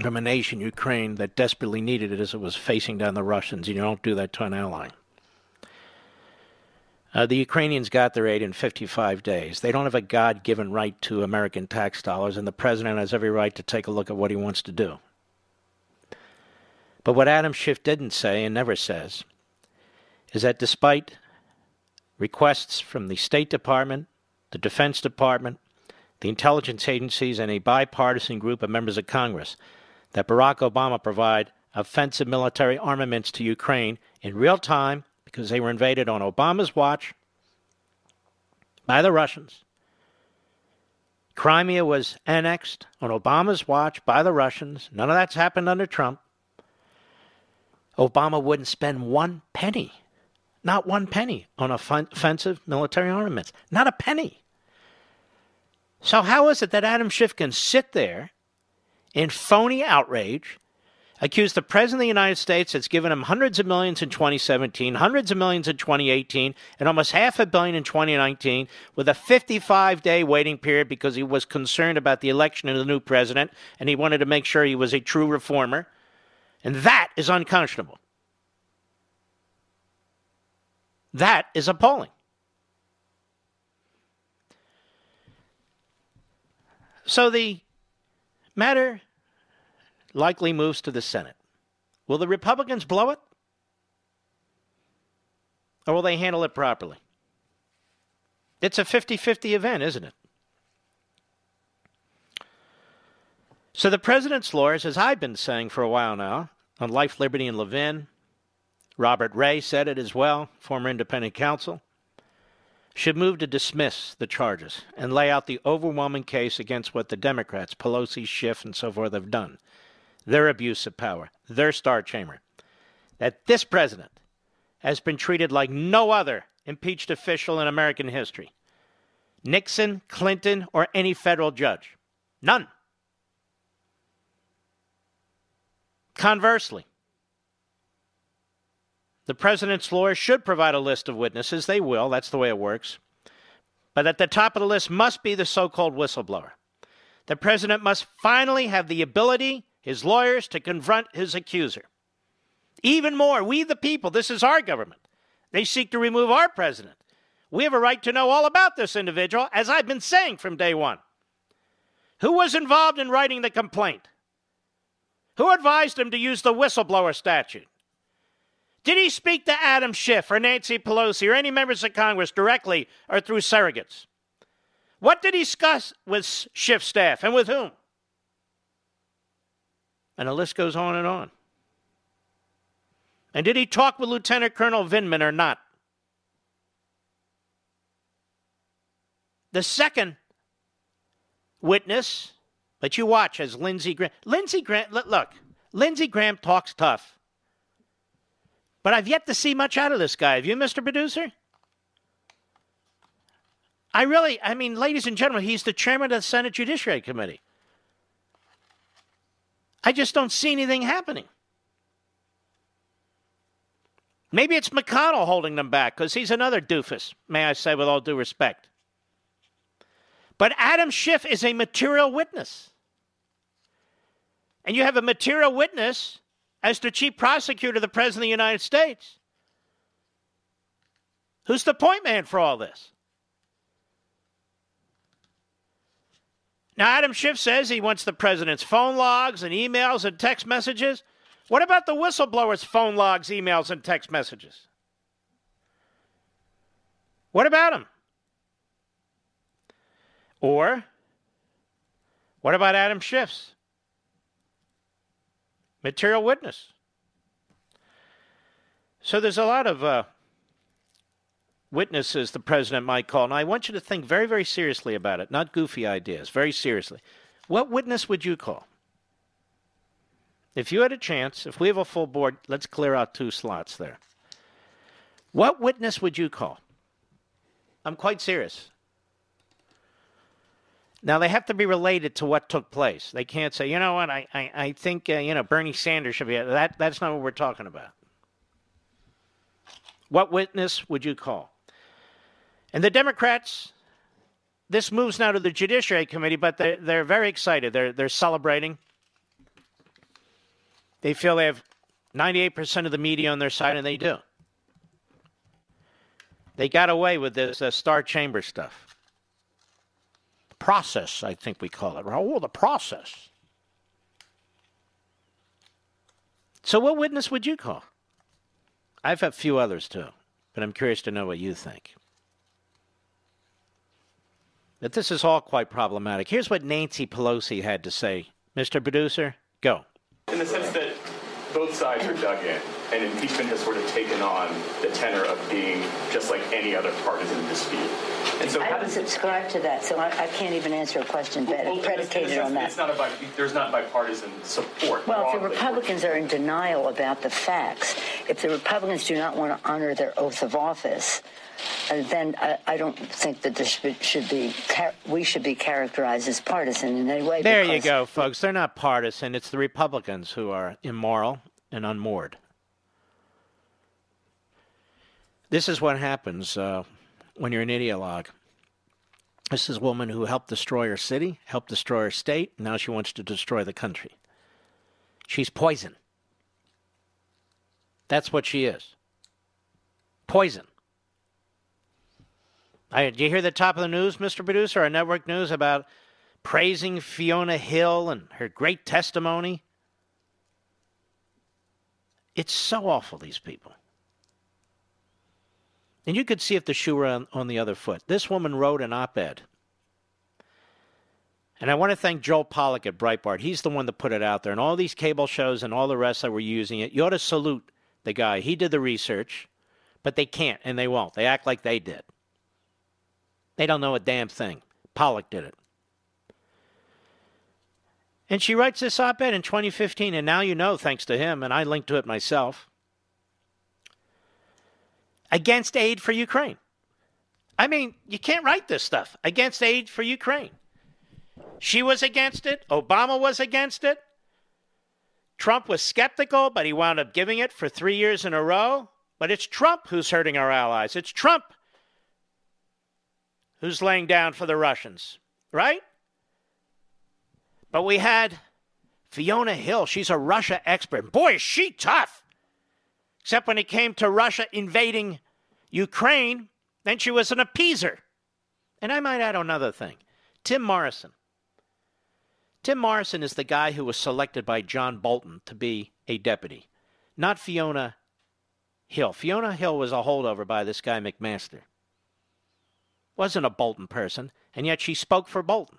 from a nation, Ukraine, that desperately needed it as it was facing down the Russians. You don't do that to an ally. Uh, the Ukrainians got their aid in 55 days. They don't have a God given right to American tax dollars, and the president has every right to take a look at what he wants to do. But what Adam Schiff didn't say and never says is that despite requests from the State Department, the Defense Department, the intelligence agencies, and a bipartisan group of members of Congress, that Barack Obama provide offensive military armaments to Ukraine in real time because they were invaded on Obama's watch by the Russians. Crimea was annexed on Obama's watch by the Russians. None of that's happened under Trump. Obama wouldn't spend one penny, not one penny, on offensive military armaments. Not a penny. So, how is it that Adam Schiff can sit there in phony outrage accuse the President of the United States that's given him hundreds of millions in 2017, hundreds of millions in 2018, and almost half a billion in 2019, with a 55 day waiting period because he was concerned about the election of the new president and he wanted to make sure he was a true reformer. And that is unconscionable. That is appalling. So the matter likely moves to the Senate. Will the Republicans blow it? Or will they handle it properly? It's a 50 50 event, isn't it? So the president's lawyers, as I've been saying for a while now, on Life, Liberty, and Levin, Robert Ray said it as well, former independent counsel, should move to dismiss the charges and lay out the overwhelming case against what the Democrats, Pelosi, Schiff, and so forth, have done their abuse of power, their star chamber. That this president has been treated like no other impeached official in American history Nixon, Clinton, or any federal judge. None. Conversely, the president's lawyers should provide a list of witnesses. They will. That's the way it works. But at the top of the list must be the so called whistleblower. The president must finally have the ability his lawyers to confront his accuser. Even more, we the people, this is our government. They seek to remove our president. We have a right to know all about this individual, as I've been saying from day one. Who was involved in writing the complaint? Who advised him to use the whistleblower statute? Did he speak to Adam Schiff or Nancy Pelosi or any members of Congress directly or through surrogates? What did he discuss with Schiff staff and with whom? And the list goes on and on. And did he talk with Lieutenant Colonel Vindman or not? The second witness that you watch as Lindsey Graham. Lindsey Graham, look, Lindsey Graham talks tough. But I've yet to see much out of this guy. Have you, Mr. Producer? I really, I mean, ladies and gentlemen, he's the chairman of the Senate Judiciary Committee. I just don't see anything happening. Maybe it's McConnell holding them back because he's another doofus, may I say, with all due respect. But Adam Schiff is a material witness. And you have a material witness as the chief prosecutor of the President of the United States. Who's the point man for all this? Now, Adam Schiff says he wants the president's phone logs and emails and text messages. What about the whistleblower's phone logs, emails, and text messages? What about them? Or what about Adam Schiff's material witness? So there's a lot of uh, witnesses the president might call. And I want you to think very, very seriously about it, not goofy ideas, very seriously. What witness would you call? If you had a chance, if we have a full board, let's clear out two slots there. What witness would you call? I'm quite serious. Now they have to be related to what took place. They can't say, you know what, I, I, I think uh, you know Bernie Sanders should be that. That's not what we're talking about. What witness would you call? And the Democrats, this moves now to the Judiciary Committee, but they're, they're very excited. They're they're celebrating. They feel they have 98% of the media on their side, and they do. They got away with this uh, Star Chamber stuff process, I think we call it. Oh, the process. So, what witness would you call? I've had a few others too, but I'm curious to know what you think. But this is all quite problematic. Here's what Nancy Pelosi had to say. Mr. Producer, go. In the sense that both sides are dug in, and impeachment has sort of taken on the tenor of being just like any other partisan dispute. And so, I don't subscribe to that, so I, I, can't even answer a question well, predicated sense, on that. It's not a there's not bipartisan support. Well, if the Republicans are in denial about the facts, if the Republicans do not want to honor their oath of office, uh, then I, I, don't think that this should, should be we should be characterized as partisan in any way. There you go, folks. They're not partisan. It's the Republicans who are immoral and unmoored. This is what happens uh, when you're an ideologue. This is a woman who helped destroy her city, helped destroy her state. Now she wants to destroy the country. She's poison. That's what she is. Poison. I, did you hear the top of the news, Mr. Producer, our network news about praising Fiona Hill and her great testimony? It's so awful, these people. And you could see if the shoe were on, on the other foot. This woman wrote an op ed. And I want to thank Joel Pollak at Breitbart. He's the one that put it out there. And all these cable shows and all the rest that were using it, you ought to salute the guy. He did the research, but they can't and they won't. They act like they did. They don't know a damn thing. Pollak did it. And she writes this op ed in 2015, and now you know, thanks to him, and I linked to it myself against aid for Ukraine. I mean, you can't write this stuff against aid for Ukraine. She was against it. Obama was against it. Trump was skeptical, but he wound up giving it for three years in a row. But it's Trump who's hurting our allies. It's Trump who's laying down for the Russians, right? But we had Fiona Hill. She's a Russia expert. Boy, is she tough. Except when it came to Russia invading Ukraine, then she was an appeaser. And I might add another thing Tim Morrison. Tim Morrison is the guy who was selected by John Bolton to be a deputy, not Fiona Hill. Fiona Hill was a holdover by this guy McMaster. Wasn't a Bolton person, and yet she spoke for Bolton.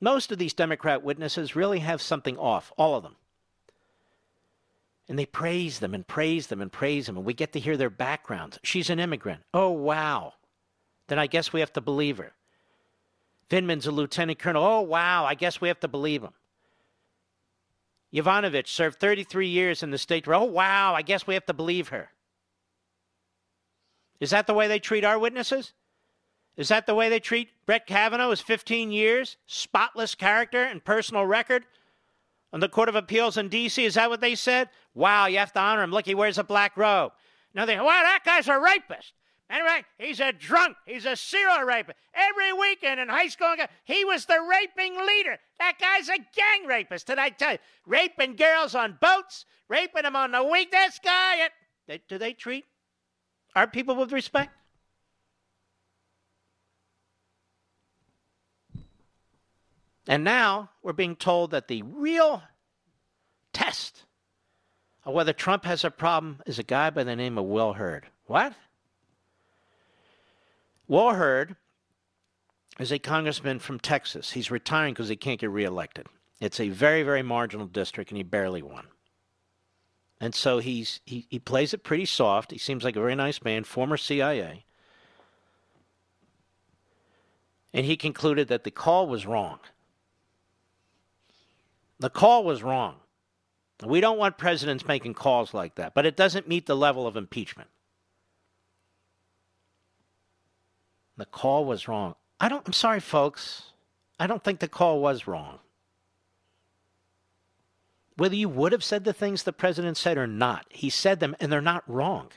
Most of these Democrat witnesses really have something off, all of them. And they praise them and praise them and praise them, and we get to hear their backgrounds. She's an immigrant. Oh, wow. Then I guess we have to believe her. Vindman's a lieutenant colonel. Oh, wow. I guess we have to believe him. Yovanovitch served 33 years in the state. Oh, wow. I guess we have to believe her. Is that the way they treat our witnesses? Is that the way they treat Brett Kavanaugh? His 15 years, spotless character and personal record on the Court of Appeals in D.C. Is that what they said? Wow, you have to honor him. Look, he wears a black robe. Now they, wow, that guy's a rapist. Anyway, he's a drunk. He's a serial rapist. Every weekend in high school, he was the raping leader. That guy's a gang rapist. Did I tell you? Raping girls on boats, raping them on the week. This guy, do they treat our people with respect? And now we're being told that the real test of whether Trump has a problem is a guy by the name of Will Hurd. What? Will Hurd is a congressman from Texas. He's retiring because he can't get reelected. It's a very, very marginal district, and he barely won. And so he's he, he plays it pretty soft. He seems like a very nice man, former CIA. And he concluded that the call was wrong. The call was wrong. We don't want presidents making calls like that, but it doesn't meet the level of impeachment. The call was wrong. I don't, I'm sorry, folks. I don't think the call was wrong. Whether you would have said the things the president said or not, he said them and they're not wrong.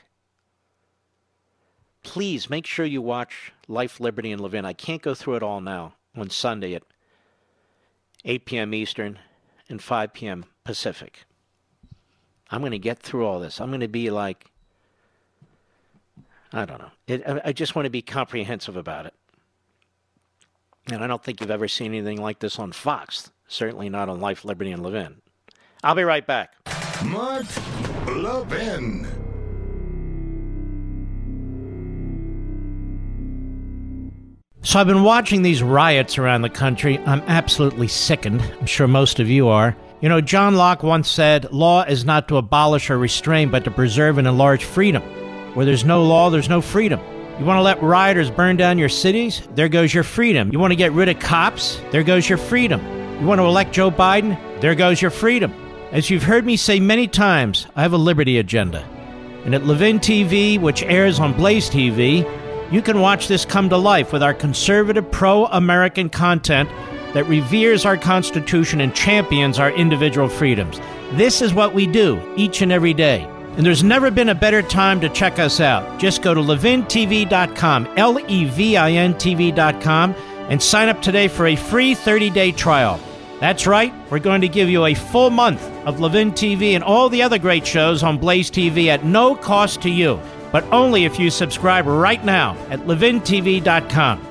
Please make sure you watch Life, Liberty, and Levin. I can't go through it all now on Sunday at 8 p.m. Eastern and 5 p.m. Pacific. I'm going to get through all this. I'm going to be like, I don't know. It, I just want to be comprehensive about it. And I don't think you've ever seen anything like this on Fox. Certainly not on Life, Liberty, and Levin. I'll be right back. Mark Levin. So I've been watching these riots around the country. I'm absolutely sickened. I'm sure most of you are. You know, John Locke once said, Law is not to abolish or restrain, but to preserve and enlarge freedom. Where there's no law, there's no freedom. You want to let rioters burn down your cities? There goes your freedom. You want to get rid of cops? There goes your freedom. You want to elect Joe Biden? There goes your freedom. As you've heard me say many times, I have a liberty agenda. And at Levin TV, which airs on Blaze TV, you can watch this come to life with our conservative, pro American content that reveres our Constitution and champions our individual freedoms. This is what we do each and every day. And there's never been a better time to check us out. Just go to levintv.com, L E V I N TV.com, and sign up today for a free 30 day trial. That's right, we're going to give you a full month of Levin TV and all the other great shows on Blaze TV at no cost to you but only if you subscribe right now at levintv.com.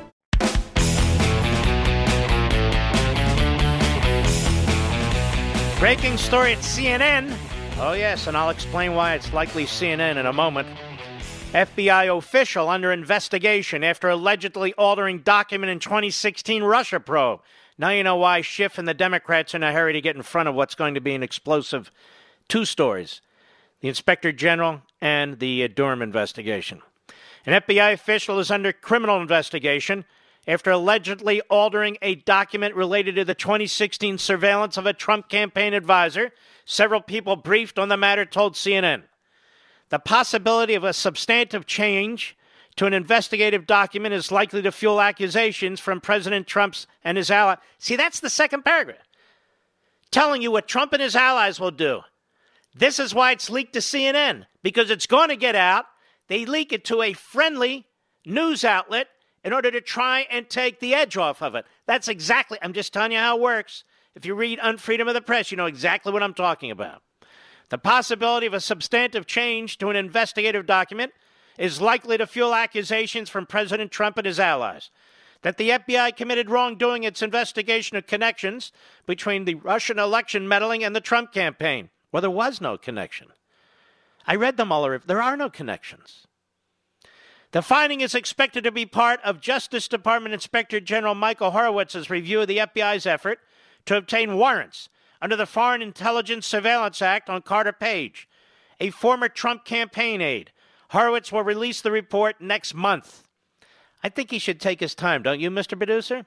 Breaking story at CNN. Oh, yes, and I'll explain why it's likely CNN in a moment. FBI official under investigation after allegedly altering document in 2016 Russia probe. Now you know why Schiff and the Democrats are in a hurry to get in front of what's going to be an explosive two stories the Inspector General, and the Durham investigation. An FBI official is under criminal investigation after allegedly altering a document related to the 2016 surveillance of a Trump campaign advisor. Several people briefed on the matter told CNN. The possibility of a substantive change to an investigative document is likely to fuel accusations from President Trump's and his allies. See, that's the second paragraph. Telling you what Trump and his allies will do. This is why it's leaked to CNN, because it's going to get out. They leak it to a friendly news outlet in order to try and take the edge off of it. That's exactly, I'm just telling you how it works. If you read Unfreedom of the Press, you know exactly what I'm talking about. The possibility of a substantive change to an investigative document is likely to fuel accusations from President Trump and his allies that the FBI committed wrongdoing in its investigation of connections between the Russian election meddling and the Trump campaign. Well, there was no connection. I read them all. There are no connections. The finding is expected to be part of Justice Department Inspector General Michael Horowitz's review of the FBI's effort to obtain warrants under the Foreign Intelligence Surveillance Act on Carter Page, a former Trump campaign aide. Horowitz will release the report next month. I think he should take his time, don't you, Mr. Producer?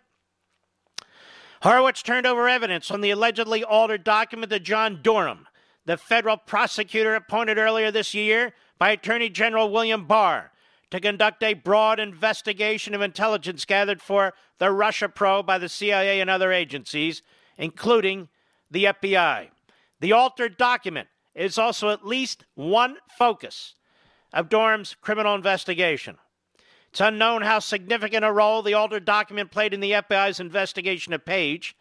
Horowitz turned over evidence on the allegedly altered document to John Durham, the federal prosecutor appointed earlier this year by Attorney General William Barr to conduct a broad investigation of intelligence gathered for the Russia probe by the CIA and other agencies, including the FBI. The altered document is also at least one focus of Durham's criminal investigation. It's unknown how significant a role the altered document played in the FBI's investigation of Page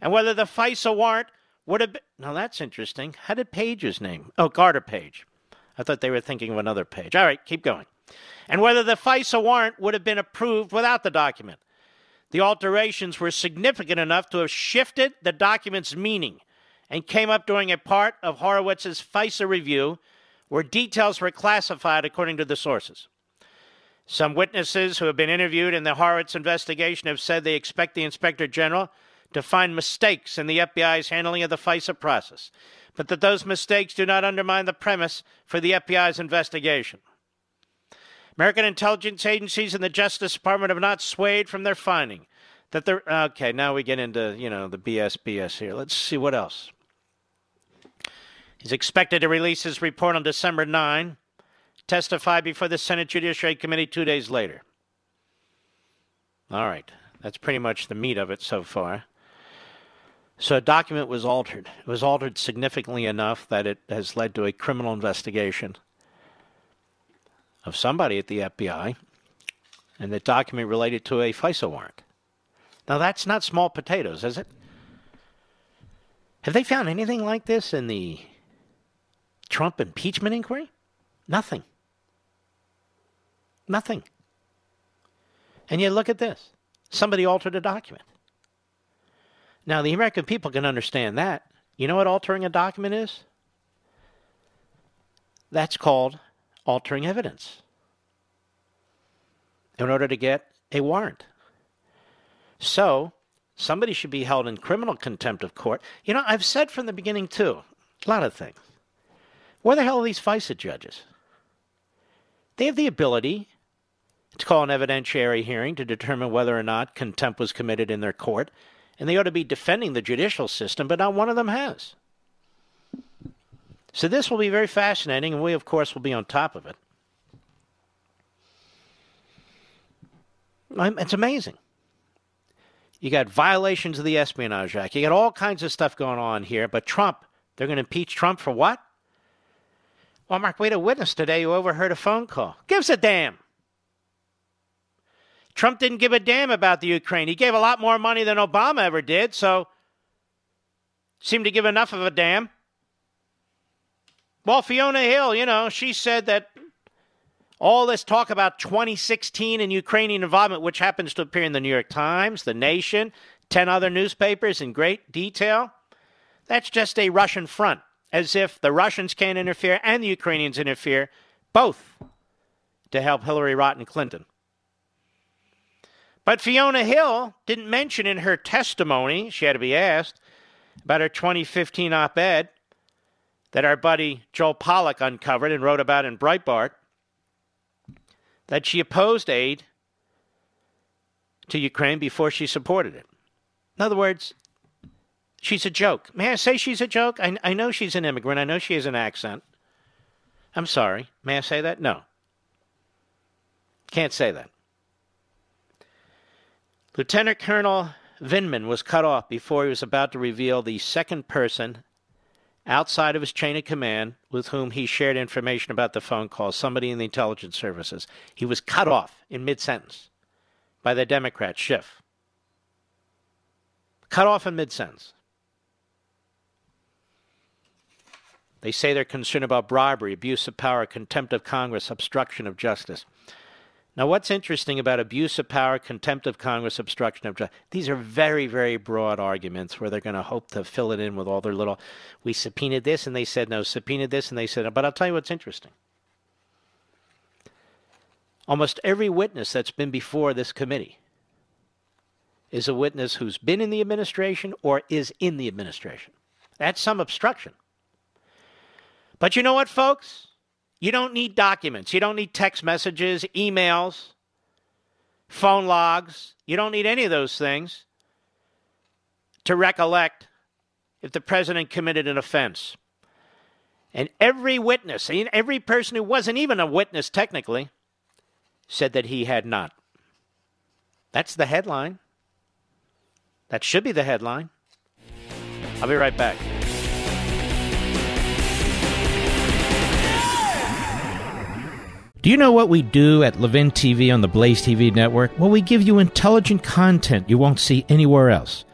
and whether the FISA warrant would have been. Now that's interesting. How did Page's name? Oh, Carter Page. I thought they were thinking of another page. All right, keep going. And whether the FISA warrant would have been approved without the document. The alterations were significant enough to have shifted the document's meaning and came up during a part of Horowitz's FISA review where details were classified according to the sources. Some witnesses who have been interviewed in the Horowitz investigation have said they expect the Inspector General to find mistakes in the FBI's handling of the FISA process, but that those mistakes do not undermine the premise for the FBI's investigation. American intelligence agencies and the Justice Department have not swayed from their finding that they're okay. Now we get into you know the BS BS here. Let's see what else. He's expected to release his report on December 9, testify before the Senate Judiciary Committee two days later. All right. That's pretty much the meat of it so far. So a document was altered. It was altered significantly enough that it has led to a criminal investigation of somebody at the FBI, and the document related to a FISA warrant. Now that's not small potatoes, is it? Have they found anything like this in the Trump impeachment inquiry? Nothing. Nothing. And yet, look at this somebody altered a document. Now, the American people can understand that. You know what altering a document is? That's called altering evidence in order to get a warrant. So, somebody should be held in criminal contempt of court. You know, I've said from the beginning, too, a lot of things. Where the hell are these FISA judges? They have the ability to call an evidentiary hearing to determine whether or not contempt was committed in their court, and they ought to be defending the judicial system, but not one of them has. So this will be very fascinating, and we, of course, will be on top of it. It's amazing. You got violations of the Espionage Act. You got all kinds of stuff going on here, but Trump, they're going to impeach Trump for what? Well, Mark, we had a witness today who overheard a phone call. Gives a damn. Trump didn't give a damn about the Ukraine. He gave a lot more money than Obama ever did, so seemed to give enough of a damn. Well, Fiona Hill, you know, she said that all this talk about 2016 and Ukrainian involvement, which happens to appear in the New York Times, The Nation, 10 other newspapers in great detail, that's just a Russian front, as if the Russians can't interfere and the Ukrainians interfere, both to help Hillary Rotten Clinton. But Fiona Hill didn't mention in her testimony, she had to be asked, about her 2015 op ed that our buddy Joel Pollak uncovered and wrote about in Breitbart that she opposed aid to Ukraine before she supported it. In other words, she's a joke. May I say she's a joke? I, I know she's an immigrant. I know she has an accent. I'm sorry. May I say that? No. Can't say that. Lieutenant Colonel Vindman was cut off before he was about to reveal the second person outside of his chain of command with whom he shared information about the phone call, somebody in the intelligence services. He was cut off in mid sentence by the Democrat, Schiff. Cut off in mid sentence. They say they're concerned about bribery, abuse of power, contempt of Congress, obstruction of justice. Now, what's interesting about abuse of power, contempt of Congress, obstruction of justice, these are very, very broad arguments where they're going to hope to fill it in with all their little, we subpoenaed this and they said no, subpoenaed this and they said no. But I'll tell you what's interesting. Almost every witness that's been before this committee is a witness who's been in the administration or is in the administration. That's some obstruction. But you know what, folks? You don't need documents. You don't need text messages, emails, phone logs. You don't need any of those things to recollect if the president committed an offense. And every witness, and every person who wasn't even a witness technically, said that he had not. That's the headline. That should be the headline. I'll be right back. Do you know what we do at Levin TV on the Blaze TV network? Well, we give you intelligent content you won't see anywhere else.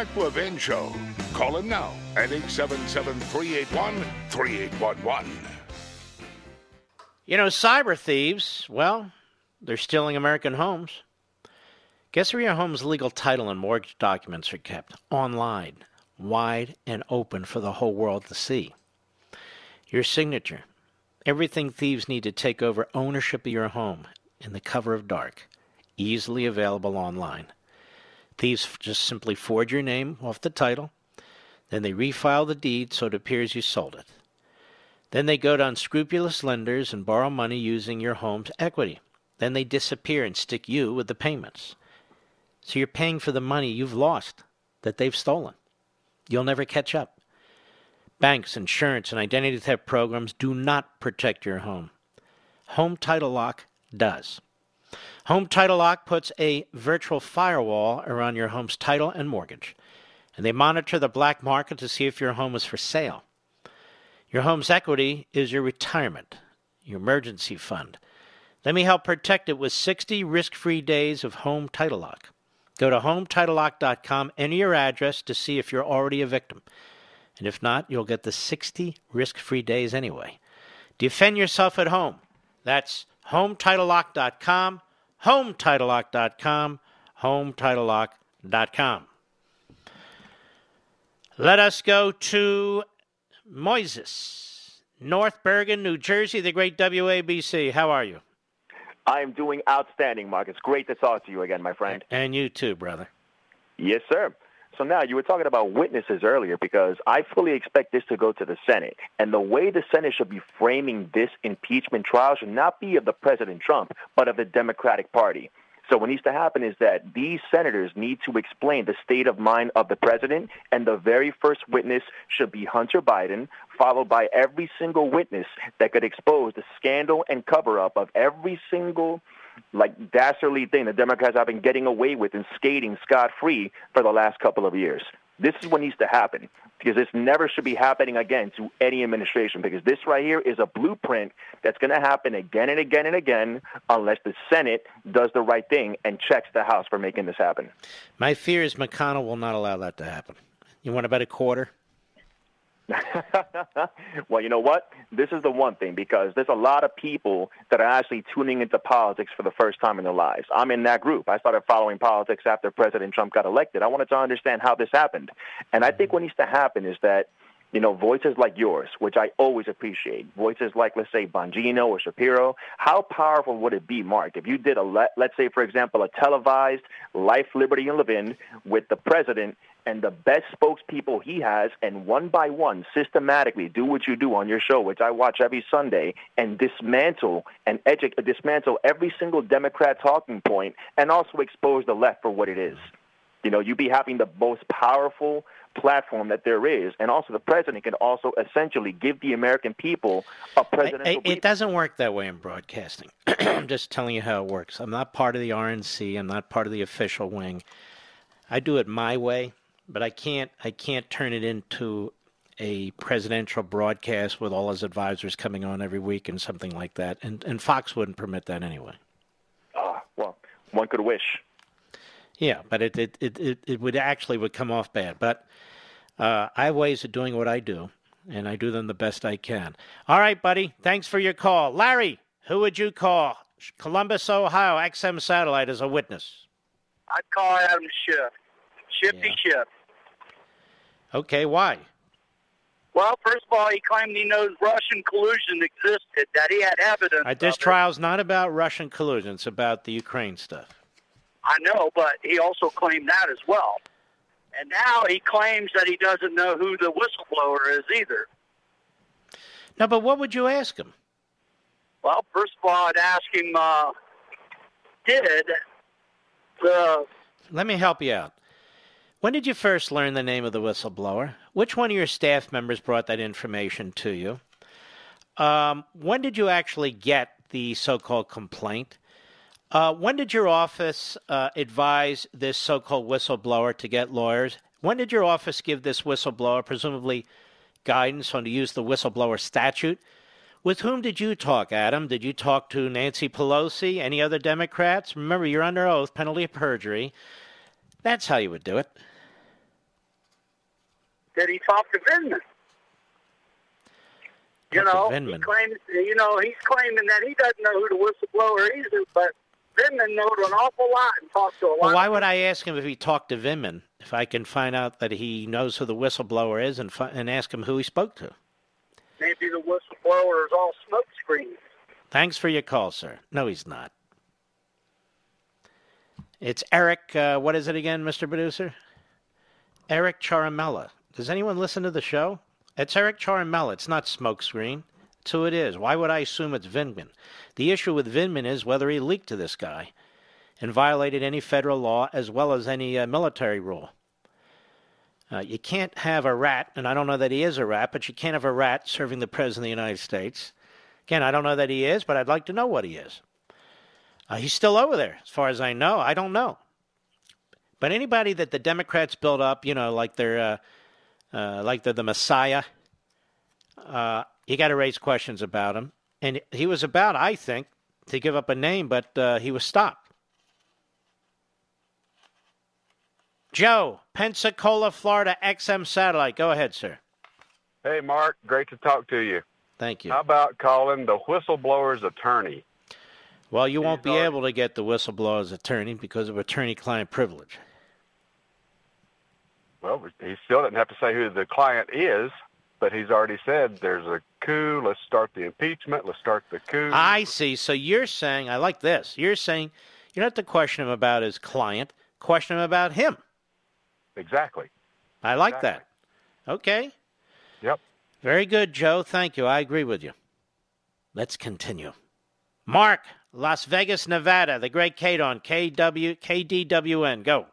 Mark Levin Show. Call him now at 877 381 3811. You know, cyber thieves, well, they're stealing American homes. Guess where your home's legal title and mortgage documents are kept? Online, wide and open for the whole world to see. Your signature. Everything thieves need to take over ownership of your home in the cover of dark. Easily available online. Thieves just simply forge your name off the title, then they refile the deed so it appears you sold it. Then they go to unscrupulous lenders and borrow money using your home's equity. Then they disappear and stick you with the payments. So you're paying for the money you've lost that they've stolen. You'll never catch up. Banks, insurance, and identity theft programs do not protect your home. Home Title Lock does. Home Title Lock puts a virtual firewall around your home's title and mortgage, and they monitor the black market to see if your home is for sale. Your home's equity is your retirement, your emergency fund. Let me help protect it with 60 risk free days of Home Title Lock. Go to HomeTitleLock.com, enter your address to see if you're already a victim. And if not, you'll get the 60 risk free days anyway. Defend yourself at home. That's HomeTitleLock.com, HomeTitleLock.com, HomeTitleLock.com. Let us go to Moises, North Bergen, New Jersey, the great WABC. How are you? I am doing outstanding, Mark. It's great to talk to you again, my friend. And you too, brother. Yes, sir. So now you were talking about witnesses earlier because I fully expect this to go to the Senate. And the way the Senate should be framing this impeachment trial should not be of the President Trump, but of the Democratic Party. So what needs to happen is that these senators need to explain the state of mind of the president, and the very first witness should be Hunter Biden, followed by every single witness that could expose the scandal and cover up of every single like dastardly thing the Democrats have been getting away with and skating scot free for the last couple of years. This is what needs to happen because this never should be happening again to any administration because this right here is a blueprint that's going to happen again and again and again unless the Senate does the right thing and checks the House for making this happen. My fear is McConnell will not allow that to happen. You want bet a quarter? [LAUGHS] well, you know what? This is the one thing because there's a lot of people that are actually tuning into politics for the first time in their lives. I'm in that group. I started following politics after President Trump got elected. I wanted to understand how this happened. And I think what needs to happen is that you know, voices like yours, which I always appreciate, voices like, let's say, Bongino or Shapiro, how powerful would it be, Mark, if you did a, let, let's say, for example, a televised Life, Liberty, and Levin with the president and the best spokespeople he has, and one by one, systematically do what you do on your show, which I watch every Sunday, and dismantle and edu- dismantle every single Democrat talking point, and also expose the left for what it is. You know, you'd be having the most powerful platform that there is, and also the president can also essentially give the American people a presidential. I, I, it doesn't work that way in broadcasting. [CLEARS THROAT] I'm just telling you how it works. I'm not part of the RNC. I'm not part of the official wing. I do it my way but I can't I can't turn it into a presidential broadcast with all his advisors coming on every week and something like that. And and Fox wouldn't permit that anyway. Ah, uh, well, one could wish. Yeah, but it it, it, it, it would actually would come off bad. But uh, I have ways of doing what I do, and I do them the best I can. All right, buddy. Thanks for your call. Larry, who would you call? Columbus, Ohio, XM Satellite as a witness. I'd call Adam Schiff. Shifty yeah. Schiff. Okay, why? Well, first of all, he claimed he knows Russian collusion existed, that he had evidence. Right, this trial's not about Russian collusion, it's about the Ukraine stuff. I know, but he also claimed that as well. And now he claims that he doesn't know who the whistleblower is either. No, but what would you ask him? Well, first of all, I'd ask him, uh, did the. Let me help you out. When did you first learn the name of the whistleblower? Which one of your staff members brought that information to you? Um, when did you actually get the so called complaint? Uh, when did your office uh, advise this so called whistleblower to get lawyers? When did your office give this whistleblower, presumably, guidance on to use the whistleblower statute? With whom did you talk, Adam? Did you talk to Nancy Pelosi? Any other Democrats? Remember, you're under oath, penalty of perjury. That's how you would do it. Did he talk to Vindman. You know, he claims, you know, he's claiming that he doesn't know who the whistleblower is, but Vindman knows an awful lot and talks to a lot. Well, why would I ask him if he talked to Vindman if I can find out that he knows who the whistleblower is and fi- and ask him who he spoke to? Maybe the whistleblower is all smoke screen. Thanks for your call, sir. No, he's not. It's Eric. Uh, what is it again, Mr. Producer? Eric Ciaramella. Does anyone listen to the show? It's Eric Ciaramella. It's not Smokescreen. Who it is. Why would I assume it's Vindman? The issue with Vindman is whether he leaked to this guy and violated any federal law as well as any uh, military rule. Uh, you can't have a rat, and I don't know that he is a rat, but you can't have a rat serving the President of the United States. Again, I don't know that he is, but I'd like to know what he is. Uh, he's still over there, as far as I know. I don't know. But anybody that the Democrats build up, you know, like they're uh, uh, like they're the Messiah, uh, you got to raise questions about him. And he was about, I think, to give up a name, but uh, he was stopped. Joe, Pensacola, Florida, XM Satellite. Go ahead, sir. Hey, Mark. Great to talk to you. Thank you. How about calling the whistleblower's attorney? Well, you won't be able to get the whistleblower's attorney because of attorney-client privilege. Well, he still doesn't have to say who the client is, but he's already said there's a coup. Let's start the impeachment. Let's start the coup. I see. So you're saying, I like this. You're saying you don't have to question him about his client, question him about him. Exactly. I like that. Okay. Yep. Very good, Joe. Thank you. I agree with you. Let's continue. Mark, Las Vegas, Nevada, the great Kate on KW, KDWN. Go.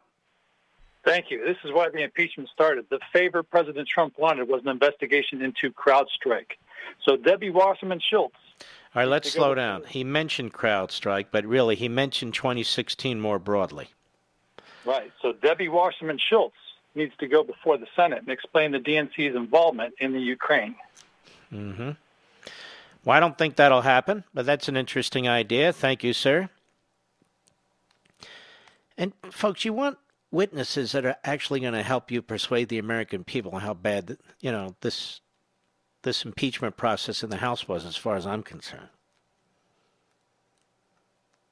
Thank you. This is why the impeachment started. The favor President Trump wanted was an investigation into CrowdStrike. So Debbie Wasserman Schultz. All right, let's slow down. He mentioned CrowdStrike, but really, he mentioned 2016 more broadly. Right. So Debbie Wasserman Schultz needs to go before the Senate and explain the DNC's involvement in the Ukraine. Mm-hmm. Well, I don't think that'll happen, but that's an interesting idea. Thank you, sir. And folks, you want witnesses that are actually going to help you persuade the American people how bad, you know, this this impeachment process in the House was, as far as I'm concerned.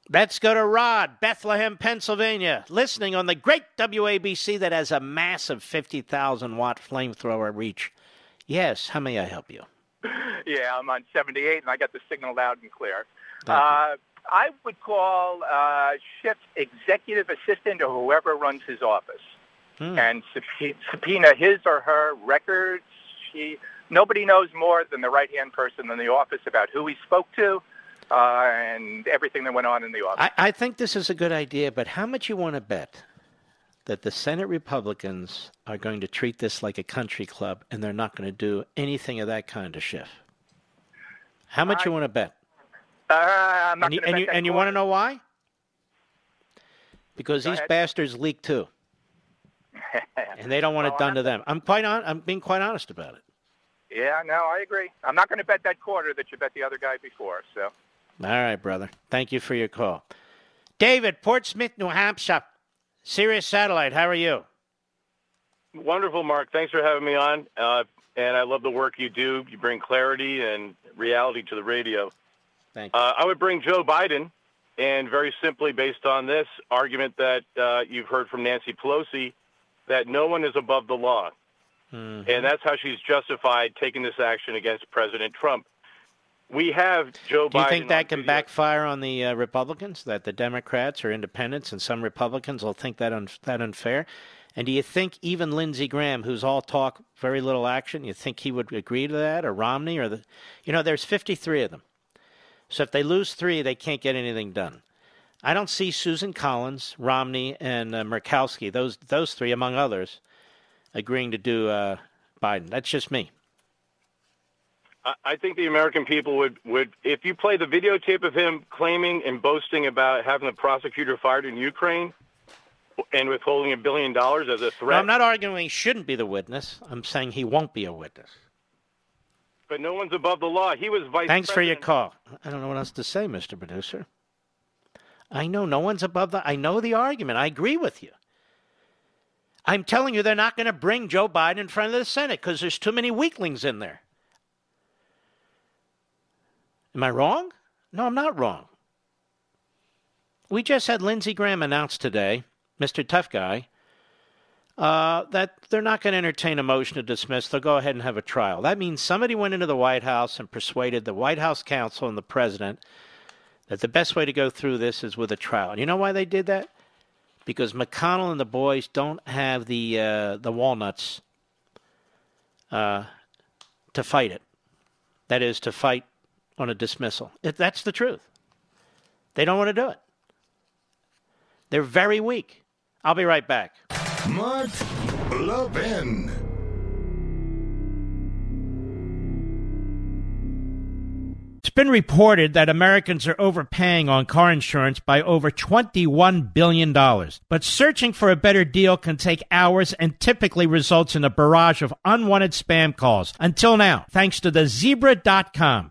Let's go to Rod, Bethlehem, Pennsylvania, listening on the great WABC that has a massive 50,000 watt flamethrower reach. Yes, how may I help you? [LAUGHS] Yeah, I'm on 78, and I got the signal loud and clear. Uh, I would call uh, Schiff's executive assistant or whoever runs his office Hmm. and subpoena, his or her records. She nobody knows more than the right hand person in the office about who he spoke to uh, and everything that went on in the office. I, I think this is a good idea, but how much you want to bet that the Senate Republicans are going to treat this like a country club and they're not going to do anything of that kind to Schiff? How much you want to bet? Uh, I'm not And you, and you, and you want to know why? Because Go these ahead. bastards leak too, [LAUGHS] and they don't want it done I'm to them. I'm quite on. I'm being quite honest about it. Yeah, no, I agree. I'm not going to bet that quarter that you bet the other guy before. So. All right, brother. Thank you for your call. David, Portsmouth, New Hampshire. Sirius Satellite, how are you? Wonderful, Mark. Thanks for having me on. Uh, and I love the work you do. You bring clarity and reality to the radio. Thank you. Uh, I would bring Joe Biden, and very simply based on this argument that uh, you've heard from Nancy Pelosi, that no one is above the law. Mm-hmm. And that's how she's justified taking this action against President Trump. We have Joe Do you Biden. think that can video- backfire on the uh, Republicans? That the Democrats or independents and some Republicans will think that un- that unfair? And do you think even Lindsey Graham, who's all talk, very little action, you think he would agree to that, or Romney, or the, you know, there's 53 of them. So if they lose three, they can't get anything done. I don't see Susan Collins, Romney, and uh, Murkowski, those those three among others, agreeing to do uh, Biden. That's just me. I- think the American people would, would, if you play the videotape of him claiming and boasting about having the prosecutor fired in Ukraine and withholding a billion dollars as a No, threat, I'm not arguing he shouldn't be the witness. I'm saying he won't be a witness. But no one's above the law. He was vice Thanks for your call. I don't know what else to say, Mr. Producer. I know no one's above the. I know the argument. I agree with you. I'm telling you, they're not going to bring Joe Biden in front of the Senate because there's too many weaklings in there. Am I wrong? No, I'm not wrong. We just had Lindsey Graham announce today, Mr. Tough Guy, uh, that they're not going to entertain a motion to dismiss. They'll go ahead and have a trial. That means somebody went into the White House and persuaded the White House counsel and the president that the best way to go through this is with a trial. And you know why they did that? Because McConnell and the boys don't have the uh, the walnuts uh, to fight it. That is to fight on a dismissal. It, that's the truth. They don't want to do it. They're very weak. I'll be right back. It's been reported that Americans are overpaying on car insurance by over $21 billion. But searching for a better deal can take hours and typically results in a barrage of unwanted spam calls. Until now, thanks to the zebra.com.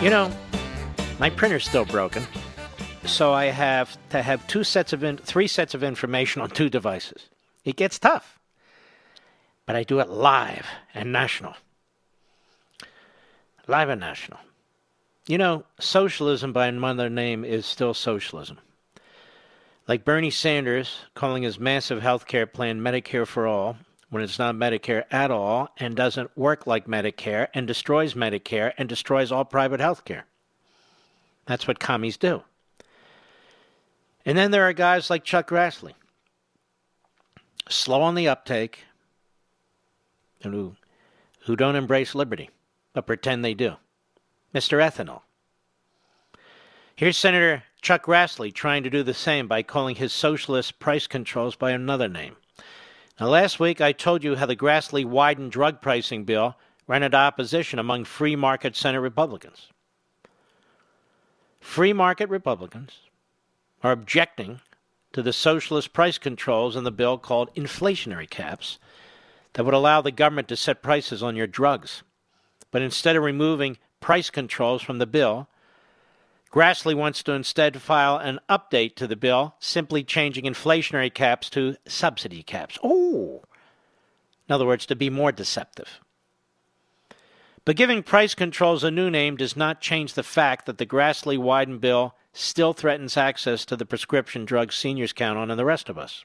You know, my printer's still broken, so I have to have two sets of in, three sets of information on two devices. It gets tough, but I do it live and national. Live and national. You know, socialism by another name is still socialism. Like Bernie Sanders calling his massive health care plan Medicare for all, when it's not Medicare at all and doesn't work like Medicare and destroys Medicare and destroys all private health care. That's what commies do. And then there are guys like Chuck Grassley, slow on the uptake, and who, who don't embrace liberty, but pretend they do. Mr. Ethanol. Here's Senator Chuck Grassley trying to do the same by calling his socialist price controls by another name. Now, last week I told you how the Grassley Wyden drug pricing bill ran into opposition among free market Senate Republicans. Free market Republicans are objecting to the socialist price controls in the bill called inflationary caps that would allow the government to set prices on your drugs. But instead of removing price controls from the bill, Grassley wants to instead file an update to the bill, simply changing inflationary caps to subsidy caps. Oh! In other words, to be more deceptive. But giving price controls a new name does not change the fact that the Grassley Wyden bill still threatens access to the prescription drugs seniors count on and the rest of us.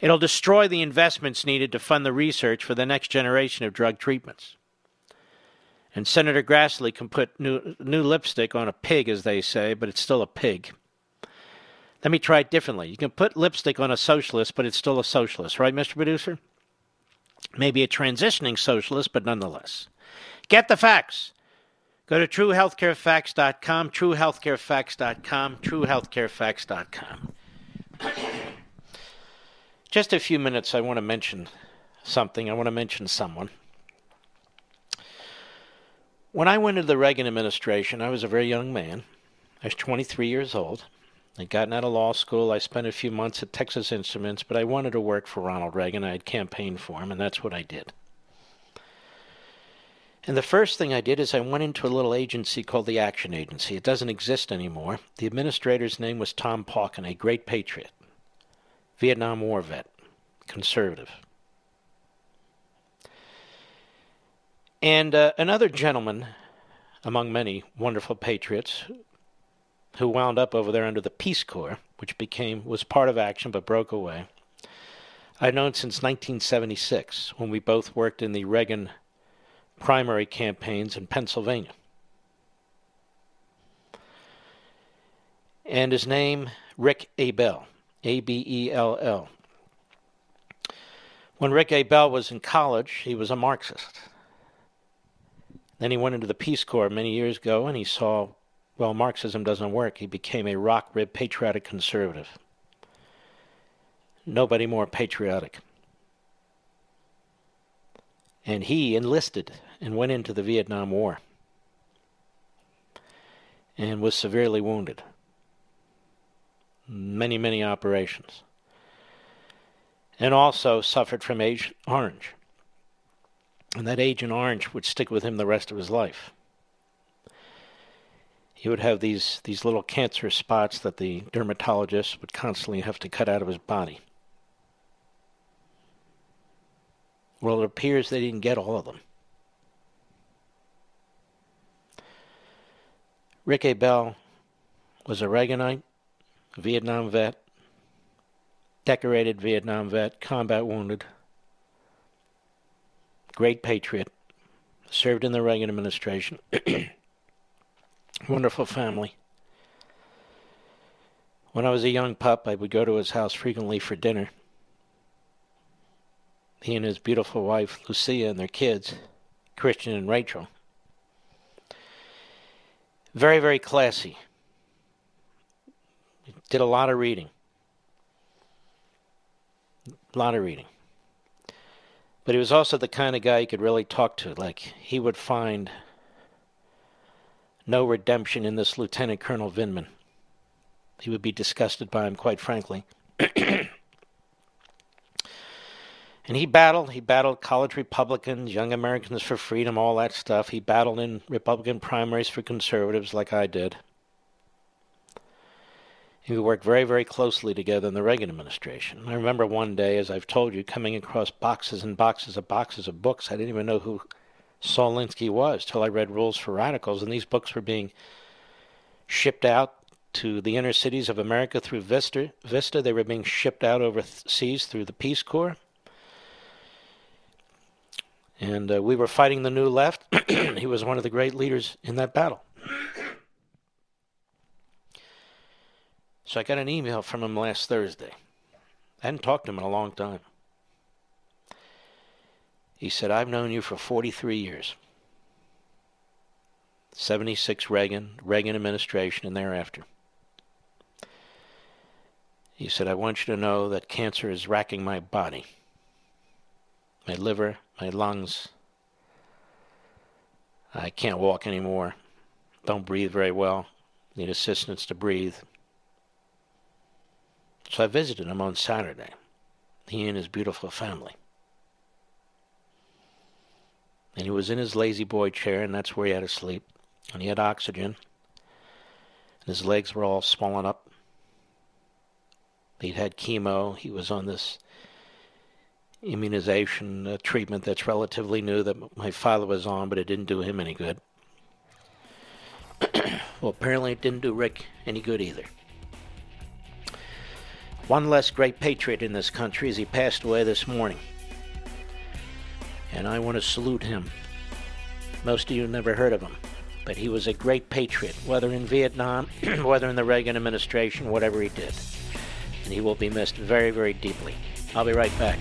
It'll destroy the investments needed to fund the research for the next generation of drug treatments. And Senator Grassley can put new, new lipstick on a pig, as they say, but it's still a pig. Let me try it differently. You can put lipstick on a socialist, but it's still a socialist, right, Mr. Producer? Maybe a transitioning socialist, but nonetheless. Get the facts. Go to truehealthcarefacts.com, truehealthcarefacts.com, truehealthcarefacts.com. Just a few minutes, I want to mention something. I want to mention someone. When I went into the Reagan administration, I was a very young man. I was 23 years old. I'd gotten out of law school. I spent a few months at Texas Instruments, but I wanted to work for Ronald Reagan. I had campaigned for him, and that's what I did. And the first thing I did is I went into a little agency called the Action Agency. It doesn't exist anymore. The administrator's name was Tom Pauken, a great patriot, Vietnam War vet, conservative. And uh, another gentleman, among many wonderful patriots, who wound up over there under the Peace Corps, which became was part of Action but broke away. I've known since 1976 when we both worked in the Reagan primary campaigns in Pennsylvania. And his name, Rick Abell, A B E L L. When Rick Abell was in college, he was a Marxist. Then he went into the Peace Corps many years ago and he saw, well, Marxism doesn't work. He became a rock rib patriotic conservative. Nobody more patriotic. And he enlisted and went into the Vietnam War and was severely wounded. Many, many operations. And also suffered from Agent Orange. And that Agent Orange would stick with him the rest of his life. He would have these, these little cancerous spots that the dermatologist would constantly have to cut out of his body. Well, it appears they didn't get all of them. Rick Abell was a Reaganite, Vietnam vet, decorated Vietnam vet, combat wounded, great patriot, served in the Reagan administration, [CLEARS THROAT] wonderful family. When I was a young pup, I would go to his house frequently for dinner. He and his beautiful wife, Lucia, and their kids, Christian and Rachel. Very, very classy. Did a lot of reading. A lot of reading. But he was also the kind of guy you could really talk to. Like, he would find no redemption in this Lieutenant Colonel Vindman. He would be disgusted by him, quite frankly. [CLEARS THROAT] and he battled. He battled college Republicans, Young Americans for Freedom, all that stuff. He battled in Republican primaries for conservatives, like I did. We worked very, very closely together in the Reagan administration. I remember one day, as I've told you, coming across boxes and boxes of boxes of books. I didn't even know who Saul Alinsky was till I read Rules for Radicals, and these books were being shipped out to the inner cities of America through Vista. Vista. They were being shipped out overseas through the Peace Corps. And uh, we were fighting the New Left. [CLEARS THROAT] he was one of the great leaders in that battle. So I got an email from him last Thursday. I hadn't talked to him in a long time. He said, I've known you for 43 years. 76 Reagan, Reagan administration, and thereafter. He said, I want you to know that cancer is racking my body, my liver, my lungs. I can't walk anymore. Don't breathe very well. Need assistance to breathe. So I visited him on Saturday, he and his beautiful family. And he was in his lazy boy chair, and that's where he had to sleep. And he had oxygen. And his legs were all swollen up. He'd had chemo. He was on this immunization uh, treatment that's relatively new that my father was on, but it didn't do him any good. [CLEARS THROAT] well, apparently it didn't do Rick any good either. One less great patriot in this country as he passed away this morning. And I want to salute him. Most of you never heard of him, but he was a great patriot, whether in Vietnam, [CLEARS THROAT] whether in the Reagan administration, whatever he did. And he will be missed very, very deeply. I'll be right back.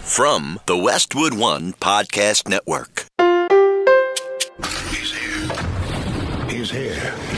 From the Westwood One Podcast Network. He's here. He's here.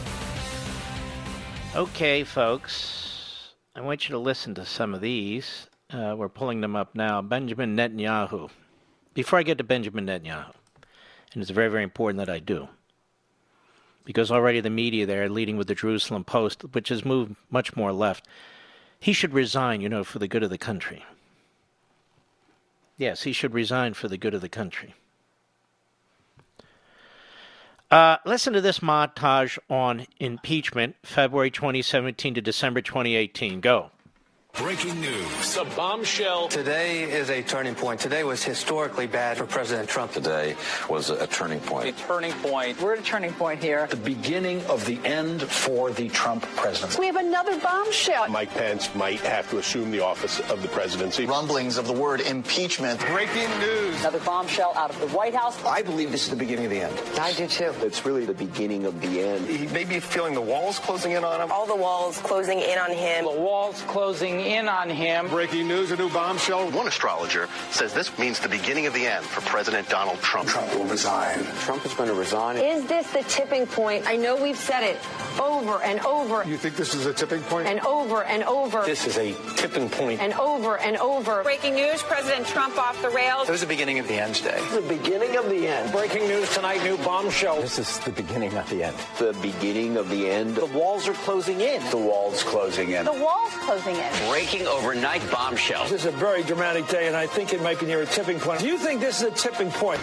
Okay, folks. I want you to listen to some of these. Uh, we're pulling them up now. Benjamin Netanyahu. Before I get to Benjamin Netanyahu, And it's very, very important that I do. Because already the media there, leading with the Jerusalem Post, which has moved much more left, he should resign, you know, for the good of the country. Yes, he should resign for the good of the country. Uh, listen to this montage on impeachment, February 2017 to December 2018. Go. Breaking news. A bombshell. Today is a turning point. Today was historically bad for President Trump. Today was a turning point. A turning point. We're at a turning point here. The beginning of the end for the Trump presidency. We have another bombshell. Mike Pence might have to assume the office of the presidency. Rumblings of the word impeachment. Breaking news. Another bombshell out of the White House. I believe this is the beginning of the end. I do too. It's really the beginning of the end. He may be feeling the walls closing in on him. All the walls closing in on him. The walls closing in on him. Breaking news, a new bombshell. One astrologer says this means the beginning of the end for President Donald Trump. Trump will resign. Trump is going to resign. Is this the tipping point? I know we've said it over and over. You think this is a tipping point? And over and over. This is a tipping point. And over and over. Breaking news, President Trump off the rails. This is the beginning of the end today. The beginning of the end. Breaking news tonight, new bombshell. This is the beginning of the end. The beginning of the end. The walls are closing in. The walls closing in. The walls closing in. Breaking overnight bombshell. This is a very dramatic day, and I think it might be near a tipping point. Do you think this is a tipping point?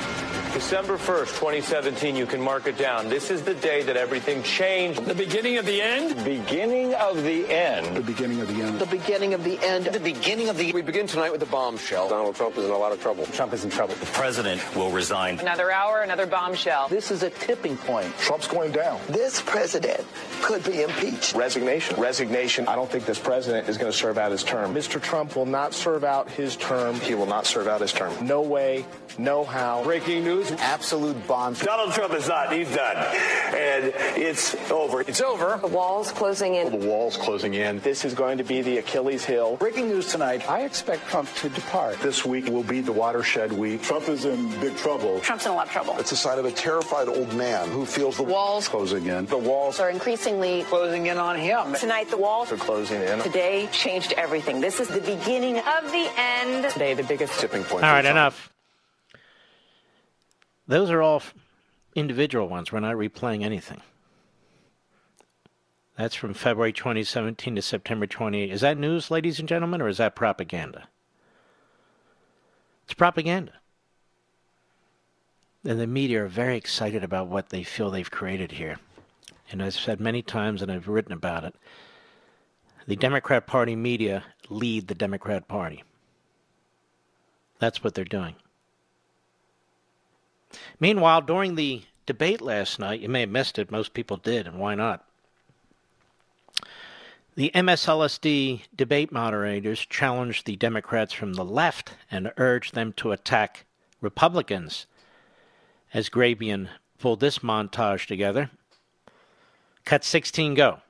December 1st, 2017, you can mark it down. This is the day that everything changed. The beginning of the end? Beginning of the end. The beginning of the end. The beginning of the end. The beginning of the. We begin tonight with a bombshell. Donald Trump is in a lot of trouble. Trump is in trouble. The president will resign. Another hour, another bombshell. This is a tipping point. Trump's going down. This president could be impeached. Resignation. Resignation. I don't think this president is going to serve out his term. Mr. Trump will not serve out his term. He will not serve out his term. No way, no how. Breaking news. Absolute bombshell. Donald Trump is not. He's done. And it's over. It's over. The walls closing in. The walls closing in. This is going to be the Achilles heel. Breaking news tonight. I expect Trump to depart. This week will be the watershed week. Trump is in big trouble. Trump's in a lot of trouble. It's a sign of a terrified old man who feels the Walls Closing in. The walls are increasingly Closing in on him. Tonight, the walls are closing in. Today changed everything. This is the beginning Of the end. today, the biggest Tipping point. All for right, enough. Those are all individual ones. We're not replaying anything. That's from February 2017 to September 28. Is that news, ladies and gentlemen, or is that propaganda? It's propaganda. And the media are very excited about what they feel they've created here. And I've said many times, and I've written about it, the Democrat Party media lead the Democrat Party. That's what they're doing. Meanwhile, during the debate last night, you may have missed it, most people did, and why not? The MSLSD debate moderators challenged the Democrats from the left and urged them to attack Republicans. As Grabien pulled this montage together. Cut 16 go.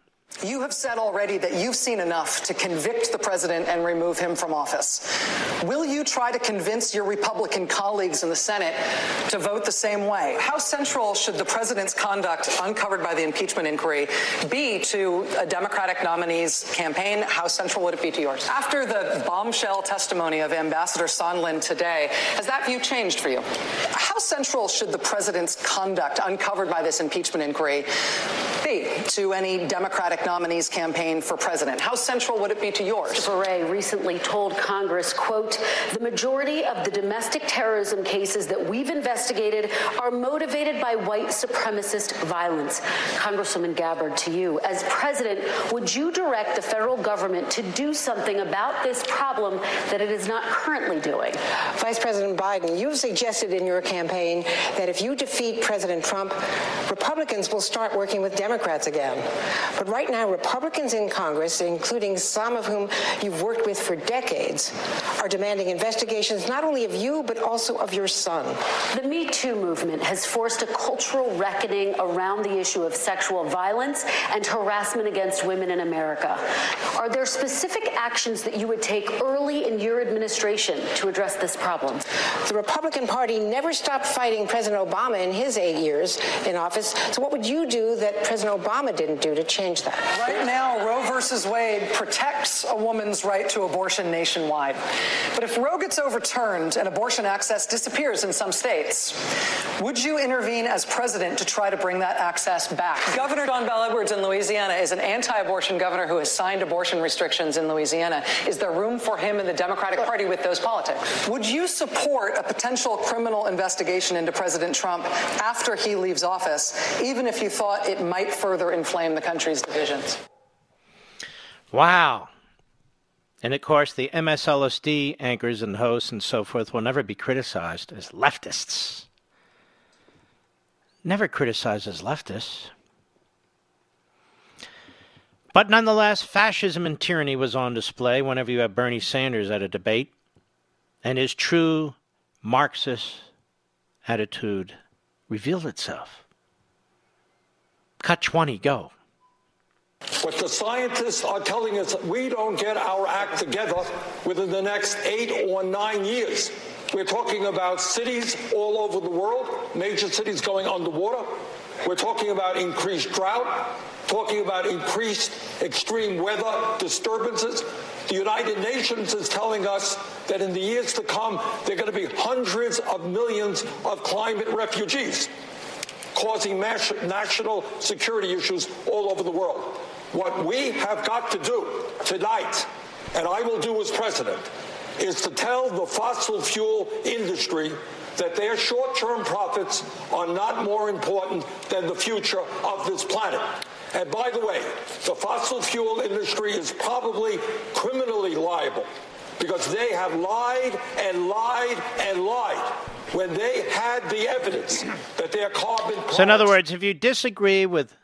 You have said already that you've seen enough to convict the president and remove him from office. Will you try to convince your Republican colleagues in the Senate to vote the same way? How central should the president's conduct uncovered by the impeachment inquiry be to a Democratic nominee's campaign? How central would it be to yours? After the bombshell testimony of Ambassador Sondland today, has that view changed for you? How central should the president's conduct uncovered by this impeachment inquiry be to any Democratic nominee's campaign for president? How central would it be to yours? Mr. Beret recently told Congress, quote, the majority of the domestic terrorism cases that we've investigated are motivated by white supremacist violence. Congresswoman Gabbard, to you, as president, would you direct the federal government to do something about this problem that it is not currently doing? Vice President Biden, you've suggested in your campaign that if you defeat President Trump, Republicans will start working with Democrats again. But right now, Republicans in Congress, including some of whom you've worked with for decades, are demanding investigations not only of you, but also of your son. The Me Too movement has forced a cultural reckoning around the issue of sexual violence and harassment against women in America. Are there specific actions that you would take early in your administration to address this problem? The Republican Party never stopped fighting President Obama in his eight years in office. So, what would you do that President Obama didn't do to change that? Right now, Roe versus Wade protects a woman's right to abortion nationwide. But if Roe gets overturned and abortion access disappears in some states, would you intervene as president to try to bring that access back? Governor John Bel Edwards in Louisiana is an anti abortion governor who has signed abortion restrictions in Louisiana. Is there room for him in the Democratic Party with those politics? Would you support a potential criminal investigation into President Trump after he leaves office, even if you thought it might further inflame the country's divisions? Wow. And of course, the MSLSD anchors and hosts and so forth will never be criticized as leftists. Never criticized as leftists. But nonetheless, fascism and tyranny was on display whenever you had Bernie Sanders at a debate, and his true Marxist attitude revealed itself. Cut 20, go. But the scientists are telling us we don't get our act together within the next eight or nine years. We're talking about cities all over the world, major cities going underwater. We're talking about increased drought, talking about increased extreme weather disturbances. The United Nations is telling us that in the years to come, there are going to be hundreds of millions of climate refugees causing national security issues all over the world. What we have got to do tonight, and I will do as president, is to tell the fossil fuel industry that their short term profits are not more important than the future of this planet. And by the way, the fossil fuel industry is probably criminally liable because they have lied and lied and lied when they had the evidence that their carbon. So, in other words, if you disagree with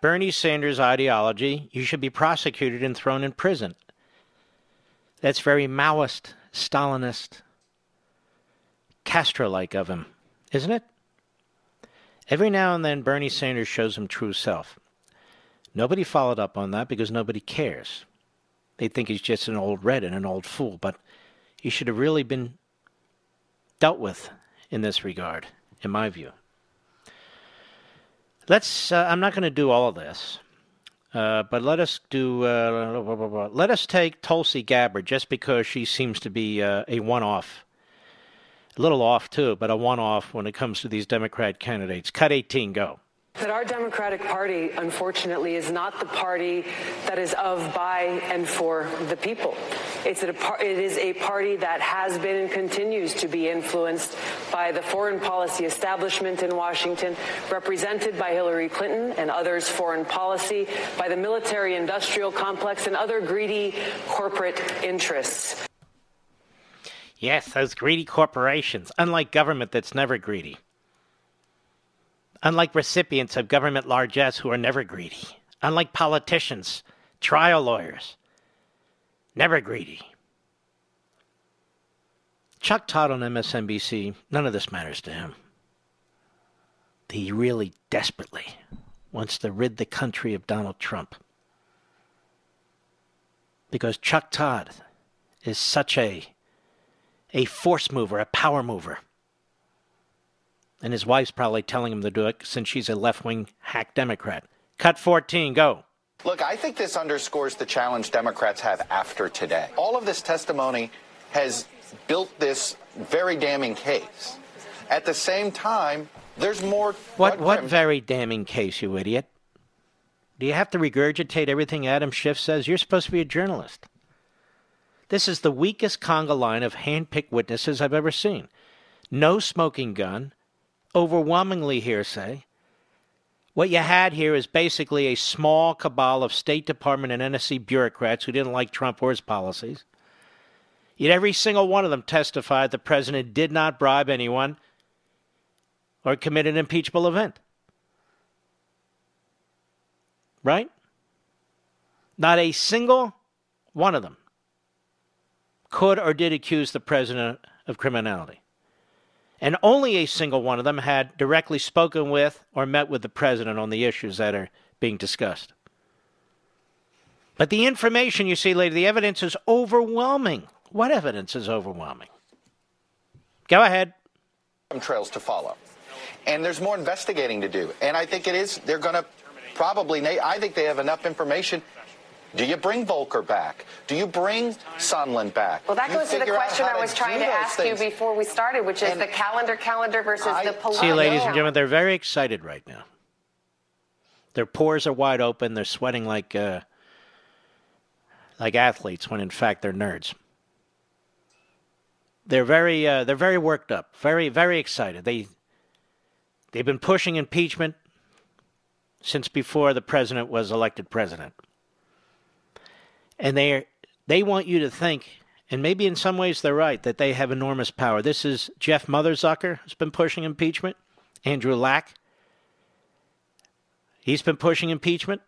Bernie Sanders' ideology, you should be prosecuted and thrown in prison. That's very Maoist, Stalinist, Castro like of him, isn't it? Every now and then, Bernie Sanders shows him true self. Nobody followed up on that because nobody cares. They think he's just an old red and an old fool, but he should have really been dealt with in this regard, in my view. Let's. Uh, I'm not going to do all of this, uh, but let us do. Uh, let us take Tulsi Gabbard just because she seems to be uh, a one-off, a little off too, but a one-off when it comes to these Democrat candidates. Cut 18, go. That our Democratic Party, unfortunately, is not the party that is of, by, and for the people. It's a, it is a party that has been and continues to be influenced by the foreign policy establishment in Washington, represented by Hillary Clinton and others' foreign policy, by the military industrial complex, and other greedy corporate interests. Yes, those greedy corporations, unlike government that's never greedy unlike recipients of government largesse who are never greedy, unlike politicians, trial lawyers, never greedy. Chuck Todd on MSNBC, none of this matters to him. He really desperately wants to rid the country of Donald Trump. Because Chuck Todd is such a a force mover, a power mover. And his wife's probably telling him to do it since she's a left wing hack Democrat. Cut 14, go. Look, I think this underscores the challenge Democrats have after today. All of this testimony has built this very damning case. At the same time, there's more. What, what very damning case, you idiot? Do you have to regurgitate everything Adam Schiff says? You're supposed to be a journalist. This is the weakest conga line of hand picked witnesses I've ever seen. No smoking gun, overwhelmingly hearsay. What you had here is basically a small cabal of State Department and NSC bureaucrats who didn't like Trump or his policies. Yet every single one of them testified the president did not bribe anyone or commit an impeachable event. Right? Not a single one of them could or did accuse the president of criminality and only a single one of them had directly spoken with or met with the president on the issues that are being discussed. But the information you see later, the evidence is overwhelming. What evidence is overwhelming? Go ahead. Trails to follow. And there's more investigating to do. And I think it is, they're going to probably, I think they have enough information Do you bring Volker back? Do you bring Sondland back? Well, that You goes to the question I was trying to those ask you before we started, which is And the calendar calendar versus the political. See, ladies and gentlemen, they're very excited right now. Their pores are wide open. They're sweating like uh, like athletes, when in fact they're nerds. They're very uh, they're very worked up, very very excited. They they've been pushing impeachment since before the president was elected president, and they they want you to think. And maybe in some ways they're right that they have enormous power. This is Jeff Motherzucker has been pushing impeachment. Andrew Lack, He's been pushing impeachment.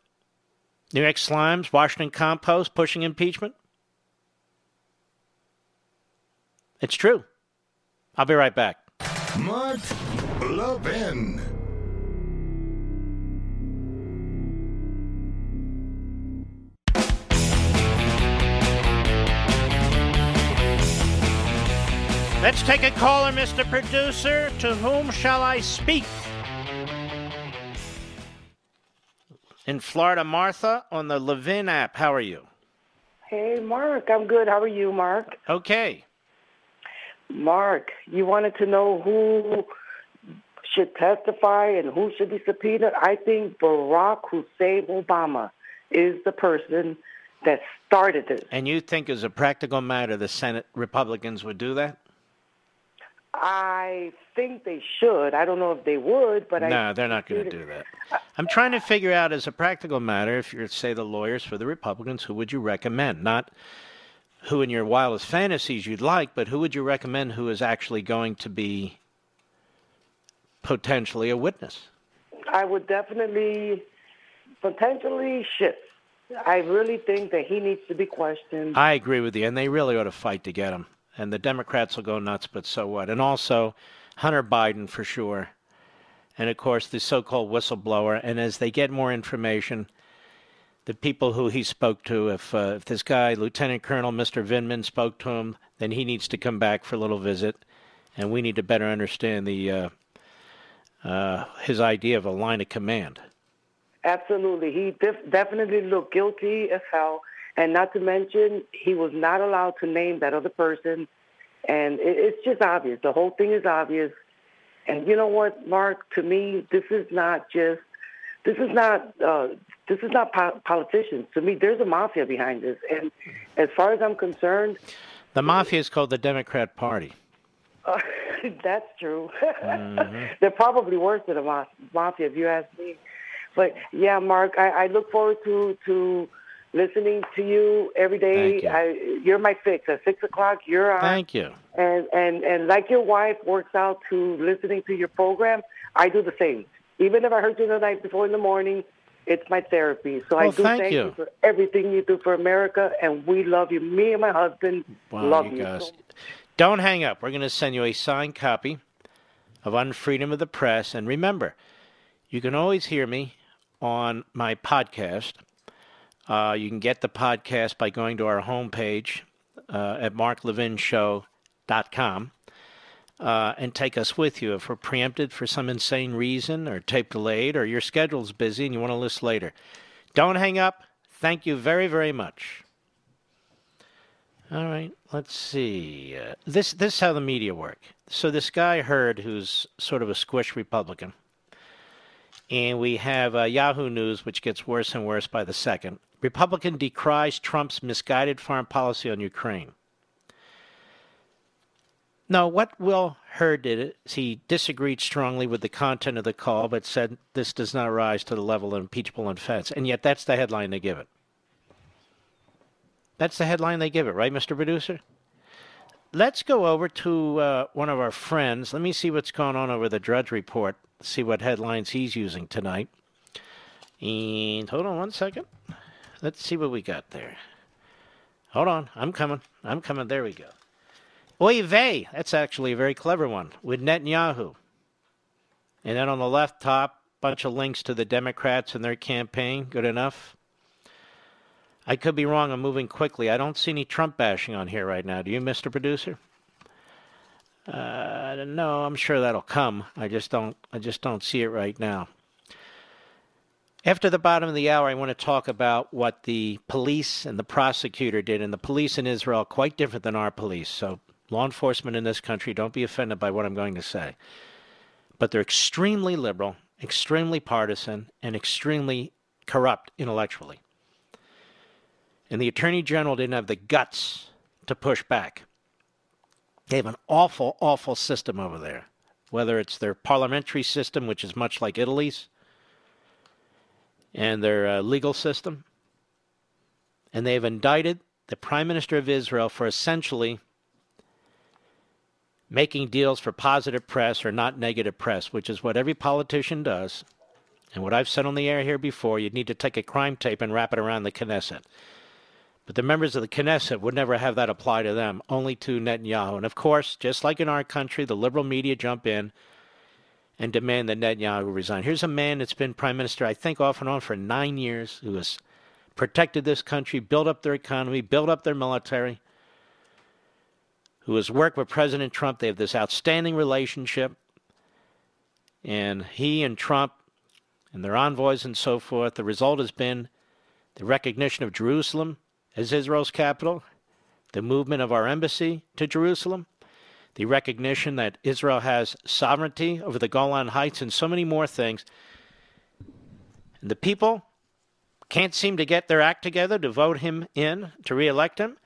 New York Slimes, Washington Compost pushing impeachment. It's true. I'll be right back. Mark Levin. Let's take a caller, Mr. Producer. To whom shall I speak? In Florida, Martha on the Levin app. How are you? Hey, Mark. I'm good. How are you, Mark? Okay. Mark, you wanted to know who should testify and who should be subpoenaed. I think Barack Hussein Obama is the person that started this. And you think, as a practical matter, the Senate Republicans would do that? I think they should. I don't know if they would, but I no, they're not going to do that. [LAUGHS] Uh, I'm trying to figure out, as a practical matter, if you're, say, the lawyers for the Republicans, who would you recommend? Not who in your wildest fantasies you'd like, but who would you recommend who is actually going to be potentially a witness? I would definitely, potentially Schiff. I really think that he needs to be questioned. I agree with you, and they really ought to fight to get him. And the Democrats will go nuts, but so what? And also, Hunter Biden for sure. And of course, the so called whistleblower. And as they get more information, the people who he spoke to, if, uh, if this guy, Lieutenant Colonel Mr. Vindman, spoke to him, then he needs to come back for a little visit. And we need to better understand the uh, uh, his idea of a line of command. Absolutely. He def- definitely looked guilty as hell. And not to mention, he was not allowed to name that other person. And it, it's just obvious. The whole thing is obvious. And you know what, Mark? To me, this is not just. This is not. Uh, this is not po- politicians. To me, there's a mafia behind this. And as far as I'm concerned, The mafia is called the Democrat Party. uh, [LAUGHS] that's true. Mhm. [LAUGHS] They're probably worse than a ma- mafia, if you ask me. But yeah, Mark, I, I look forward to to listening to you every day. Thank you. I, you're my fix. At six o'clock, you're on. Thank you. And and and like your wife works out to listening to your program, I do the same. Even if I heard you the night before in the morning, it's my therapy. So I do thank you. you for everything you do for America, and we love you. Me and my husband Wow, love you you. guys. so Don't hang up. We're going to send you a signed copy of Unfreedom of the Press. And remember, you can always hear me on my podcast. Uh, you can get the podcast by going to our homepage uh, at marklevinshow.com uh, and take us with you if we're preempted for some insane reason or tape delayed or your schedule's busy and you want to list later. Don't hang up. Thank you very, very much. All right, let's see. Uh, this this is how the media work. So this guy Hurd, who's sort of a squish Republican, and we have uh, Yahoo News, which gets worse and worse by the second. Republican decries Trump's misguided foreign policy on Ukraine. Now, what Will Hurd did is he disagreed strongly with the content of the call, but said this does not rise to the level of impeachable offense, and yet that's the headline they give it. That's the headline they give it, right, Mr. Producer? Let's go over to uh, one of our friends. Let me see what's going on over the Drudge Report, see what headlines he's using tonight. And hold on one second. Let's see what we got there. Hold on. I'm coming. I'm coming. There we go. Oy vey. That's actually a very clever one with Netanyahu. And then on the left top, bunch of links to the Democrats and their campaign. Good enough. I could be wrong. I'm moving quickly. I don't see any Trump bashing on here right now. Do you, Mr. Producer? Uh, no, I'm sure that'll come. I just don't. I just don't see it right now. After the bottom of the hour, I want to talk about what the police and the prosecutor did. And the police in Israel are quite different than our police. So, law enforcement in this country, don't be offended by what I'm going to say. But they're extremely liberal, extremely partisan, and extremely corrupt intellectually. And the Attorney General didn't have the guts to push back. They have an awful, awful system over there, whether it's their parliamentary system, which is much like Italy's and their uh, legal system. And they have indicted the Prime Minister of Israel for essentially making deals for positive press or not negative press, which is what every politician does. And what I've said on the air here before, you'd need to take a crime tape and wrap it around the Knesset. But the members of the Knesset would never have that apply to them, only to Netanyahu. And of course, just like in our country, the liberal media jump in and demand that Netanyahu resign. Here's a man that's been prime minister, I think, off and on for nine years, who has protected this country, built up their economy, built up their military, who has worked with President Trump. They have this outstanding relationship. And he and Trump and their envoys and so forth, the result has been the recognition of Jerusalem as Israel's capital, the movement of our embassy to Jerusalem, the recognition that Israel has sovereignty over the Golan Heights, and so many more things. And the people can't seem to get their act together to vote him in, to reelect him.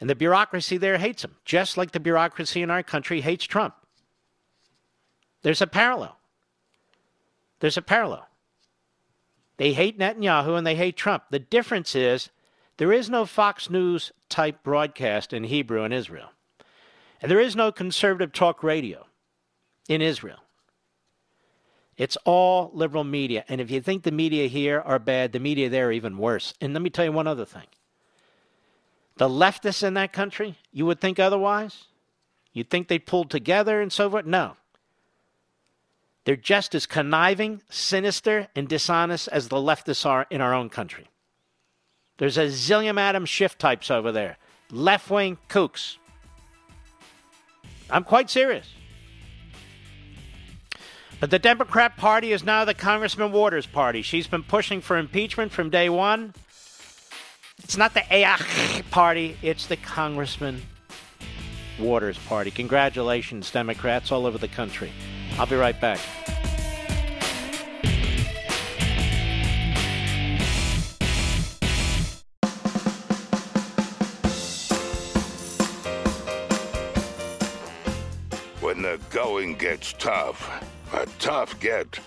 And the bureaucracy there hates him, just like the bureaucracy in our country hates Trump. There's a parallel. There's a parallel. They hate Netanyahu and they hate Trump. The difference is there is no Fox News type broadcast in Hebrew in Israel. And there is no conservative talk radio in Israel. It's all liberal media. And if you think the media here are bad, the media there are even worse. And let me tell you one other thing. The leftists in that country, you would think otherwise? You'd think they pulled together and so forth? No. They're just as conniving, sinister, and dishonest as the leftists are in our own country. There's a zillion Adam Schiff types over there, left wing kooks. I'm quite serious. But the Democrat Party is now the Congressman Waters Party. She's been pushing for impeachment from day one. It's not the AAH Party, it's the Congressman Waters Party. Congratulations, Democrats all over the country. I'll be right back. Going gets tough, a tough get.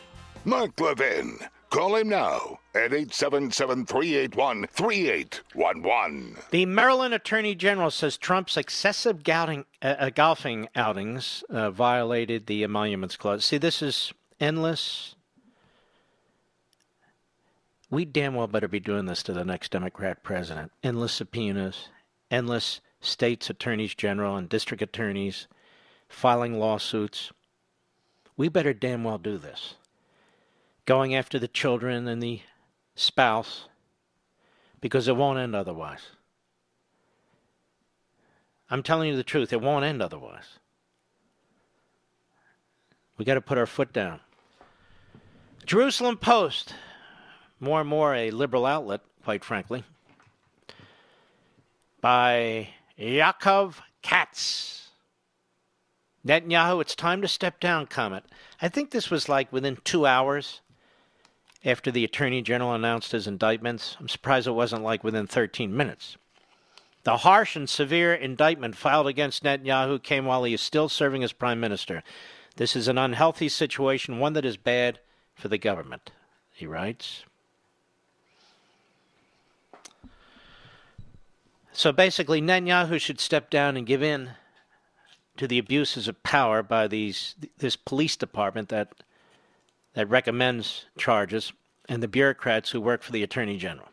Mark Levin. Call him now at 877 381 3811. The Maryland Attorney General says Trump's excessive gouting, uh, uh, golfing outings uh, violated the Emoluments Clause. See, this is endless. We damn well better be doing this to the next Democrat president. Endless subpoenas, endless states' attorneys general and district attorneys filing lawsuits. We better damn well do this. Going after the children and the spouse because it won't end otherwise. I'm telling you the truth, it won't end otherwise. We got to put our foot down. Jerusalem Post, more and more a liberal outlet, quite frankly, by Yaakov Katz. Netanyahu, it's time to step down comment. I think this was like within two hours after the Attorney General announced his indictments. I'm surprised it wasn't like within 13 minutes. The harsh and severe indictment filed against Netanyahu came while he is still serving as Prime Minister. This is an unhealthy situation, one that is bad for the government, he writes. So basically, Netanyahu should step down and give in to the abuses of power by these this police department that that recommends charges and the bureaucrats who work for the attorney general.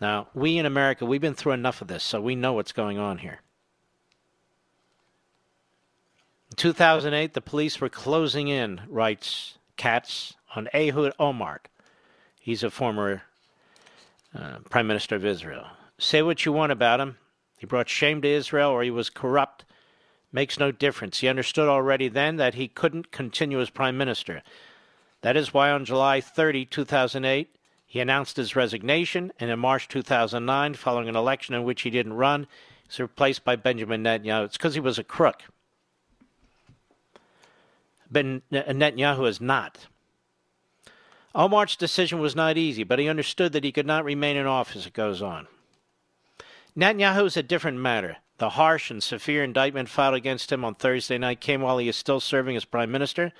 Now, we in America, we've been through enough of this, so we know what's going on here. In 2008, the police were closing in, writes Katz, on Ehud Olmert. He's a former uh, prime minister of Israel. Say what you want about him. He brought shame to Israel or he was corrupt makes no difference. He understood already then that he couldn't continue as prime minister. That is why on July 30, 2008, he announced his resignation, and in March 2009, following an election in which he didn't run, he's replaced by Benjamin Netanyahu. It's because he was a crook. But uh, Netanyahu is not. Olmert's decision was not easy, but he understood that he could not remain in office, it goes on. Netanyahu is a different matter. The harsh and severe indictment filed against him on Thursday night came while he is still serving as prime minister.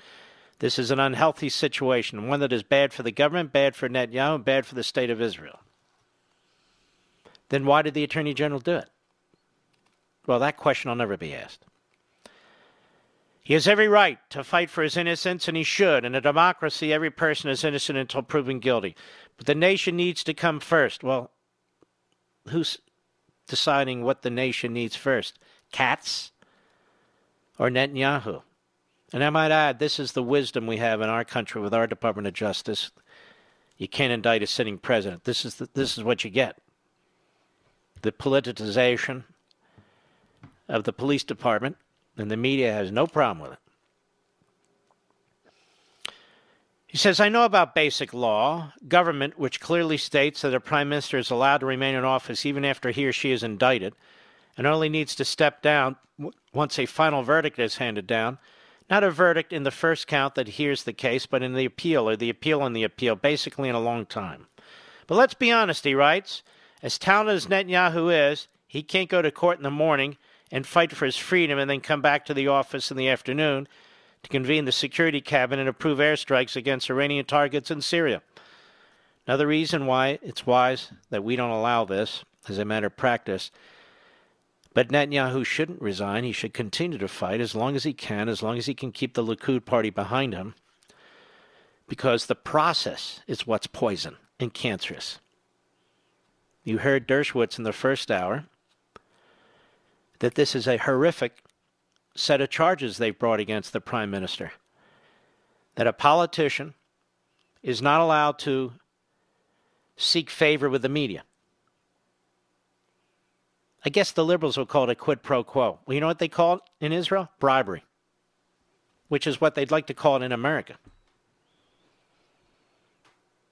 This is an unhealthy situation, one that is bad for the government, bad for Netanyahu, and bad for the state of Israel. Then why did the Attorney General do it? Well, that question will never be asked. He has every right to fight for his innocence, and he should. In a democracy, every person is innocent until proven guilty. But the nation needs to come first. Well, who's deciding what the nation needs first Katz or Netanyahu? And I might add, this is the wisdom we have in our country with our Department of Justice. You can't indict a sitting president. This is the, this is what you get. The politicization of the police department, and the media has no problem with it. He says, I know about basic law, government, which clearly states that a prime minister is allowed to remain in office even after he or she is indicted and only needs to step down once a final verdict is handed down. Not a verdict in the first count that hears the case, but in the appeal or the appeal in the appeal, basically in a long time. But let's be honest, he writes. As talented as Netanyahu is, he can't go to court in the morning and fight for his freedom and then come back to the office in the afternoon to convene the Security Cabinet and approve airstrikes against Iranian targets in Syria. Another reason why it's wise that we don't allow this as a matter of practice. But Netanyahu shouldn't resign. He should continue to fight as long as he can, as long as he can keep the Likud party behind him, because the process is what's poison and cancerous. You heard Dershowitz in the first hour that this is a horrific set of charges they've brought against the prime minister. That a politician is not allowed to seek favor with the media. I guess the liberals will call it a quid pro quo. Well, you know what they call it in Israel? Bribery, which is what they'd like to call it in America.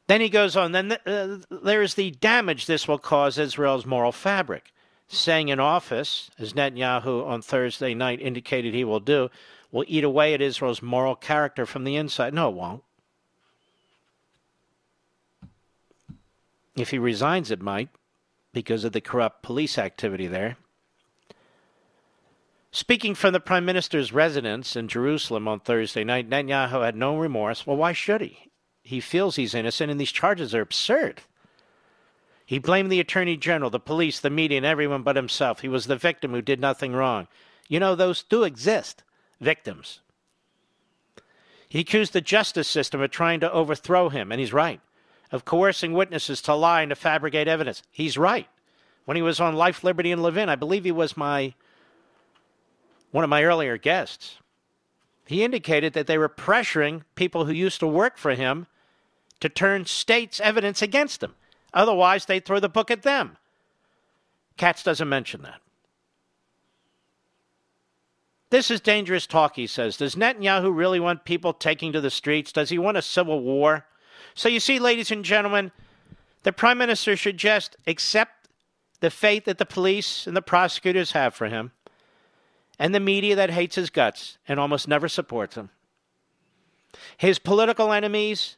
Then he goes on, then uh, there is the damage this will cause Israel's moral fabric saying in office, as Netanyahu on Thursday night indicated he will do, will eat away at Israel's moral character from the inside. No, it won't. If he resigns, it might, because of the corrupt police activity there. Speaking from the Prime Minister's residence in Jerusalem on Thursday night, Netanyahu had no remorse. Well, why should he? He feels he's innocent, and these charges are absurd. He blamed the Attorney General, the police, the media, and everyone but himself. He was the victim who did nothing wrong. You know, those do exist victims. He accused the justice system of trying to overthrow him, and he's right. Of coercing witnesses to lie and to fabricate evidence. He's right. When he was on Life, Liberty, and Levin, I believe he was my one of my earlier guests. He indicated that they were pressuring people who used to work for him to turn state's evidence against him. Otherwise, they throw the book at them. Katz doesn't mention that. This is dangerous talk, he says. Does Netanyahu really want people taking to the streets? Does he want a civil war? So you see, ladies and gentlemen, the prime minister should just accept the fate that the police and the prosecutors have for him and the media that hates his guts and almost never supports him. His political enemies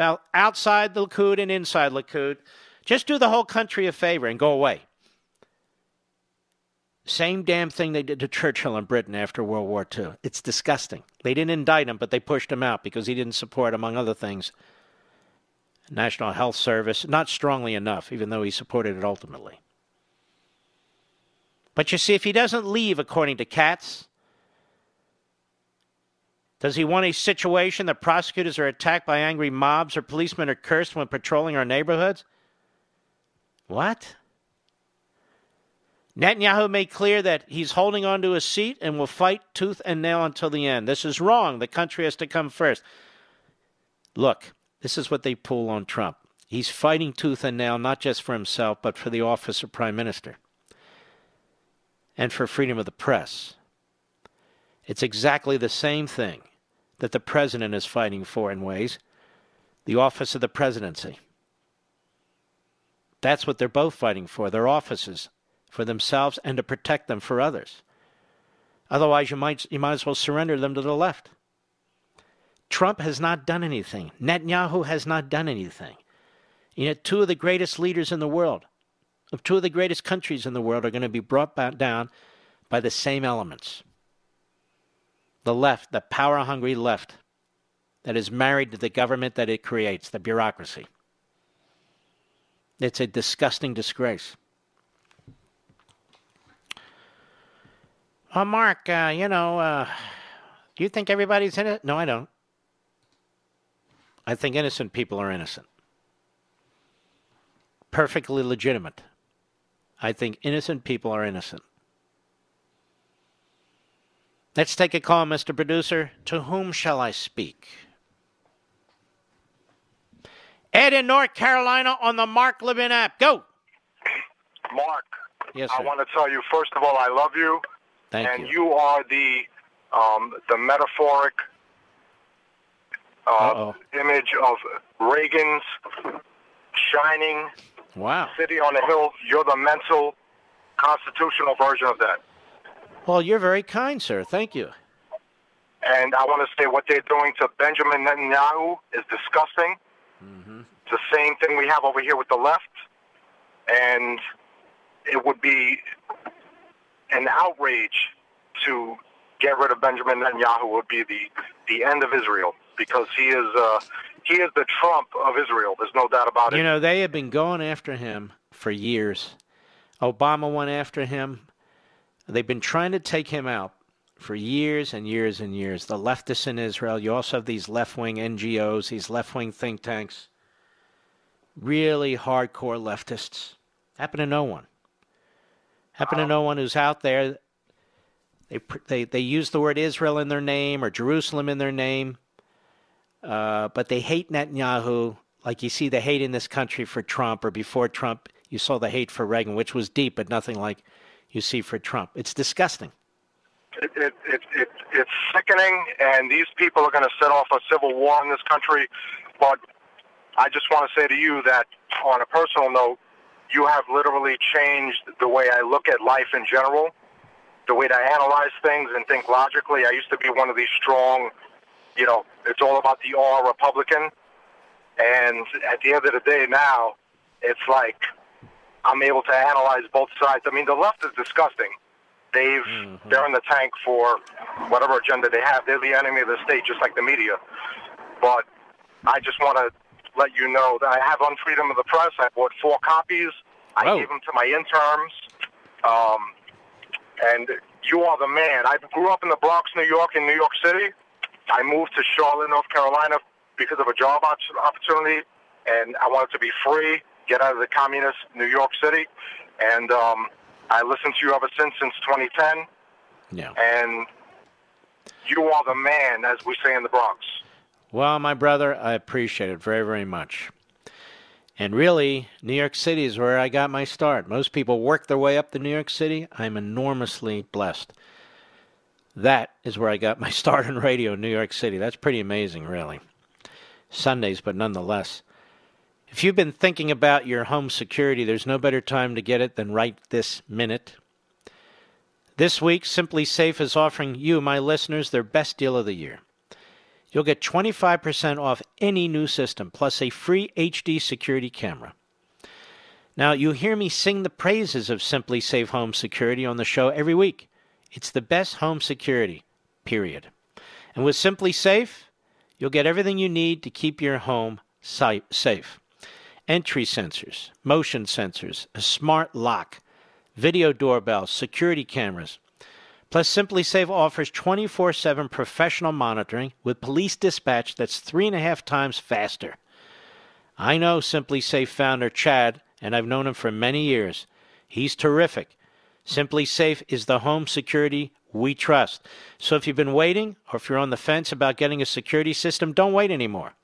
about outside the Likud and inside Likud. Just do the whole country a favor and go away. Same damn thing they did to Churchill in Britain after World War II. It's disgusting. They didn't indict him, but they pushed him out because he didn't support, among other things, National Health Service. Not strongly enough, even though he supported it ultimately. But you see, if he doesn't leave, according to Katz, does he want a situation that prosecutors are attacked by angry mobs or policemen are cursed when patrolling our neighborhoods? What? Netanyahu made clear that he's holding on to his seat and will fight tooth and nail until the end. This is wrong. The country has to come first. Look, this is what they pull on Trump. He's fighting tooth and nail not just for himself, but for the office of prime minister and for freedom of the press. It's exactly the same thing that the president is fighting for in ways. the office of the presidency. That's what they're both fighting for their offices, for themselves, and to protect them for others. Otherwise, you might, you might as well surrender them to the left. Trump has not done anything. Netanyahu has not done anything. Yet, two of the greatest leaders in the world, of two of the greatest countries in the world, are going to be brought down by the same elements. The left, the power hungry left, that is married to the government that it creates, the bureaucracy. It's a disgusting disgrace. Oh, Mark, uh, you know, uh, do you think everybody's in it? No, I don't. I think innocent people are innocent. Perfectly legitimate. I think innocent people are innocent. Let's take a call, Mr. Producer. To whom shall I speak? Ed in North Carolina on the Mark Levin app. Go. Mark. Yes, sir. I want to tell you, first of all, I love you. Thank and you. you are the um, the metaphoric uh, image of Reagan's shining Wow. city on the hill. You're the mental, constitutional version of that. Well, you're very kind, sir. Thank you. And I want to say what they're doing to Benjamin Netanyahu is disgusting. It's the same thing we have over here with the left. And it would be an outrage to get rid of Benjamin Netanyahu would be the, the end of Israel because he is uh, he is the Trump of Israel. There's no doubt about it. You know, they have been going after him for years. Obama went after him. They've been trying to take him out for years and years and years. The leftists in Israel, you also have these left wing NGOs, these left wing think tanks, really hardcore leftists. Happen to no one. Happen to no one who's out there. They, they, they use the word Israel in their name or Jerusalem in their name, uh, but they hate Netanyahu like you see the hate in this country for Trump or before Trump, you saw the hate for Reagan, which was deep, but nothing like you see for Trump. It's disgusting. It, it, it, it, it's sickening, and these people are going to set off a civil war in this country. But I just want to say to you that, on a personal note, you have literally changed the way I look at life in general, the way that I analyze things and think logically. I used to be one of these strong, you know, it's all about the R Republican. And at the end of the day now, it's like I'm able to analyze both sides. I mean, the left is disgusting. They've they're in the tank for whatever agenda they have. They're the enemy of the state, just like the media. But I just want to let you know that I have Unfreedom of the press. I bought four copies. I gave them to my interns. Um, and you are the man. I grew up in the Bronx, New York, in New York City. I moved to Charlotte, North Carolina, because of a job opportunity, and I wanted to be free, get out of the communist New York City, and um, I listened to you ever since since 2010. Yeah. And you are the man, as we say in the Bronx. Well, my brother, I appreciate it very, very much. And really, New York City is where I got my start. Most people work their way up to New York City. I'm enormously blessed. That is where I got my [LAUGHS] start in radio in New York City. That's pretty amazing, really. Sundays, but nonetheless. If you've been thinking about your home security, there's no better time to get it than right this minute. This week, SimpliSafe is offering you, my listeners, their best deal of the year. You'll get 25% off any new system, plus a free HD security camera. Now, you hear me sing the praises of SimpliSafe Home Security on the show every week. It's the best home security, period. And with SimpliSafe, you'll get everything you need to keep your home safe entry sensors, motion sensors, a smart lock, video doorbell, security cameras. Plus, SimpliSafe offers 24 7 professional monitoring with police dispatch that's three and a half times faster. I know SimpliSafe founder Chad, and I've known him for many years. He's terrific. SimpliSafe is the home security we trust. So if you've been waiting or if you're on the fence about getting a security system, don't wait anymore.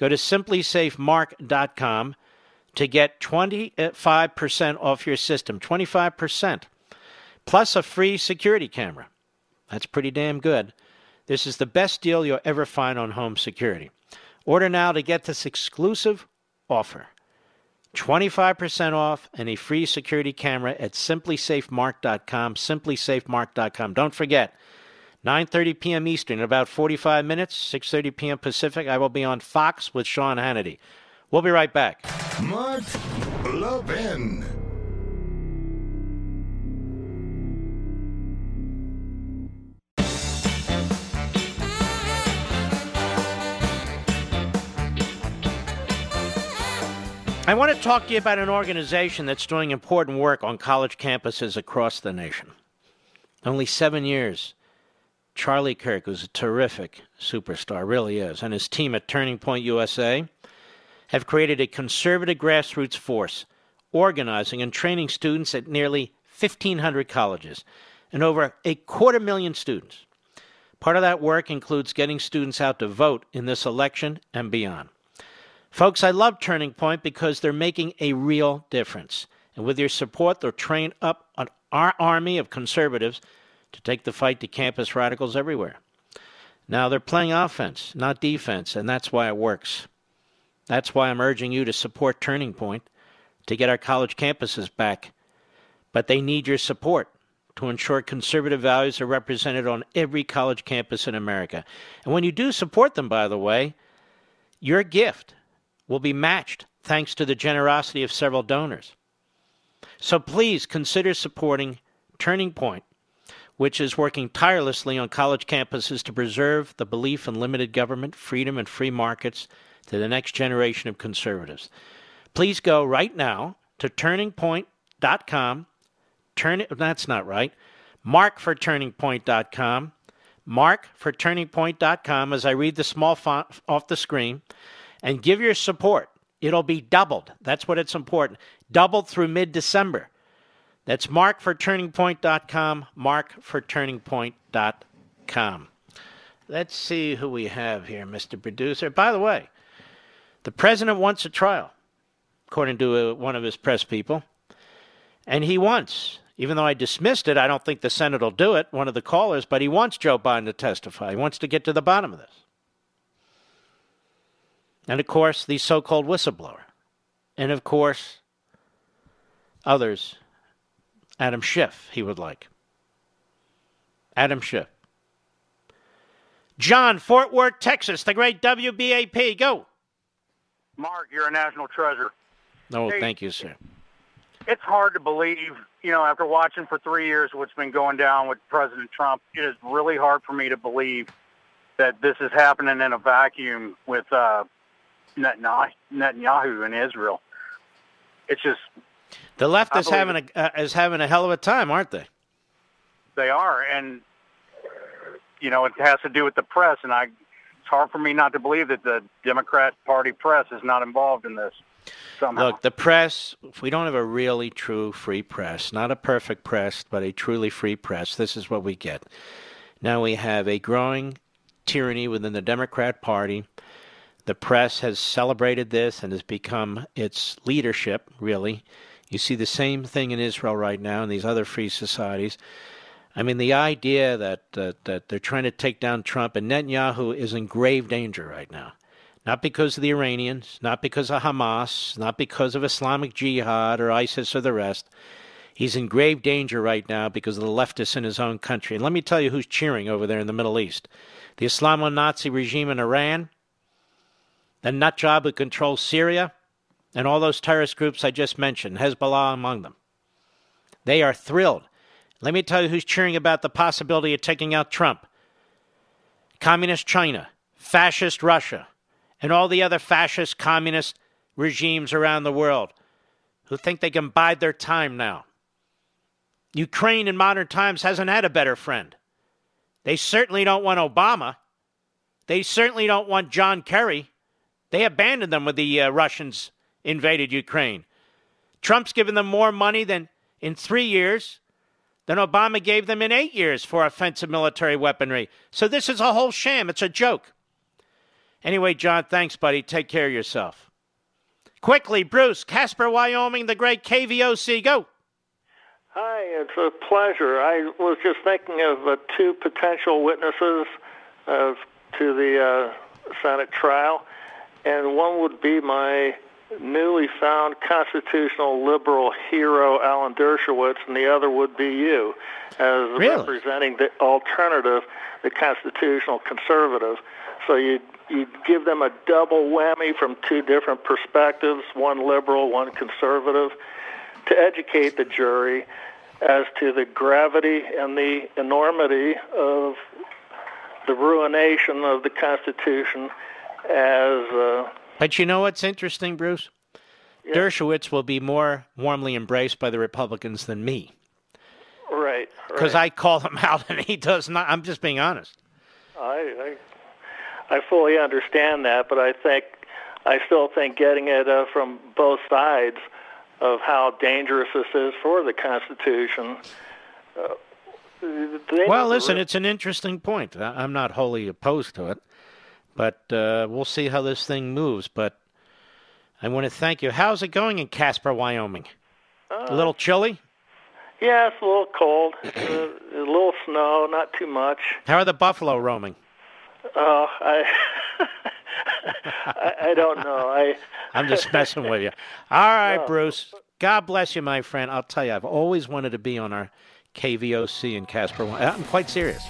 Go to simplisafemark.com to get 25% off your system. 25% plus a free security camera. That's pretty damn good. This is the best deal you'll ever find on home security. Order now to get this exclusive offer 25% off and a free security camera at simplisafemark.com. Simplisafemark.com. Don't forget, 9:30 p.m. Eastern in about 45 minutes, 6:30 p.m. Pacific. I will be on Fox with Sean Hannity. We'll be right back. Mark Levin. I want to talk to you about an organization that's doing important work on college campuses across the nation. Only seven years. Charlie Kirk, who's a terrific superstar, really is, and his team at Turning Point USA have created a conservative grassroots force organizing and training students at nearly 1,500 colleges and over a quarter million students. Part of that work includes getting students out to vote in this election and beyond. Folks, I love Turning Point because they're making a real difference. And with your support, they'll train up our army of conservatives to take the fight to campus radicals everywhere. Now, they're playing offense, not defense, and that's why it works. That's why I'm urging you to support Turning Point to get our college campuses back. But they need your support to ensure conservative values are represented on every college campus in America. And when you do support them, by the way, your gift will be matched thanks to the generosity of several donors. So please consider supporting Turning Point, which is working tirelessly on college campuses to preserve the belief in limited government, freedom, and free markets to the next generation of conservatives. Please go right now to turningpoint.com. Turn it, that's not right. Markforturningpoint.com. Markforturningpoint.com as I read the small font off the screen and give your support. It'll be doubled. That's what it's important. Doubled through mid December. That's markforturningpoint.com, markforturningpoint.com. Let's see who we have here, Mr. Producer. By the way, the president wants a trial, according to uh, one of his press people. And he wants, even though I dismissed it, I don't think the Senate will do it, one of the callers, but he wants Joe Biden to testify. He wants to get to the bottom of this. And of course, the so called whistleblower. And of course, others. Adam Schiff, he would like. Adam Schiff. John, Fort Worth, Texas, the great WBAP. Go. Mark, you're a national treasure. Oh, Hey, thank you, sir. It's hard to believe, you know, after watching for three years what's been going down with President Trump, it is really hard for me to believe that this is happening in a vacuum with uh, Netanyahu in Israel. It's just The left is having a uh, is having a hell of a time, aren't they? they are, and you know, it has to do with the press, and I. It's hard for me not to believe that the Democrat Party press is not involved in this somehow. Look, the press, if we don't have a really true free press, not a perfect press, but a truly free press, this is what we get. Now we have a growing tyranny within the Democrat Party. The press has celebrated this and has become its leadership, really. You see the same thing in Israel right now and these other free societies. I mean, the idea that, that, that they're trying to take down Trump and Netanyahu is in grave danger right now. Not because of the Iranians, not because of Hamas, not because of Islamic Jihad or ISIS or the rest. He's in grave danger right now because of the leftists in his own country. And let me tell you who's cheering over there in the Middle East the Islamo Nazi regime in Iran, the nut job who controls Syria, and all those terrorist groups I just mentioned, Hezbollah among them. They are thrilled. Let me tell you who's cheering about the possibility of taking out Trump Communist China, Fascist Russia, and all the other fascist communist regimes around the world who think they can bide their time now. Ukraine in modern times hasn't had a better friend. They certainly don't want Obama. They certainly don't want John Kerry. They abandoned them with the uh, Russians invaded Ukraine. Trump's given them more money than in three years than Obama gave them in eight years for offensive military weaponry. So this is a whole sham. It's a joke. Anyway, John, thanks, buddy. Take care of yourself. Quickly, Bruce, Casper, Wyoming, the great KVOC. Go. Hi, it's a pleasure. I was just thinking of uh, two potential witnesses uh, to the uh, Senate trial, and one would be my newly found constitutional liberal hero, Alan Dershowitz, and the other would be you, as really? representing the alternative, the constitutional conservative. So you you give them a double whammy from two different perspectives, one liberal, one conservative, to educate the jury as to the gravity and the enormity of the ruination of the Constitution as. Uh, but you know what's interesting, Bruce? Yeah. Dershowitz will be more warmly embraced by the Republicans than me. Right. Because right. I call him [LAUGHS] out and he does not. I'm just being honest. I, I, I fully understand that, but I think I still think getting it uh, from both sides of how dangerous this is for the Constitution. Uh, well, listen, it's an interesting point. I'm not wholly opposed to it, but uh, we'll see how this thing moves. But I want to thank you. How's it going in Casper, Wyoming? Uh, a little chilly? Yeah, it's a little cold. uh, a little snow, not too much. How are the buffalo roaming? Oh, I, [LAUGHS] I, I don't know. I [LAUGHS] I'm just messing with you. All right, No. Bruce. God bless you, my friend. I'll tell you, I've always wanted to be on our KVOC in Casper. I'm quite serious.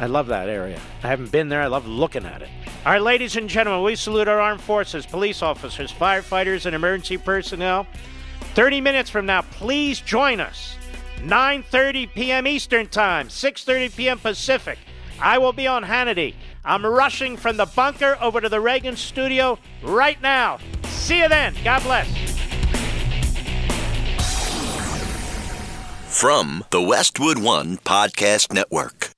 I love that area. I haven't been there. I love looking at it. All right, ladies and gentlemen, we salute our armed forces, police officers, firefighters, and emergency personnel. 30 minutes from now, please join us. 9:30 p.m. Eastern Time, 6:30 p.m. Pacific. I will be on Hannity. I'm rushing from the bunker over to the Reagan studio right now. See you then. God bless. From the Westwood One Podcast Network.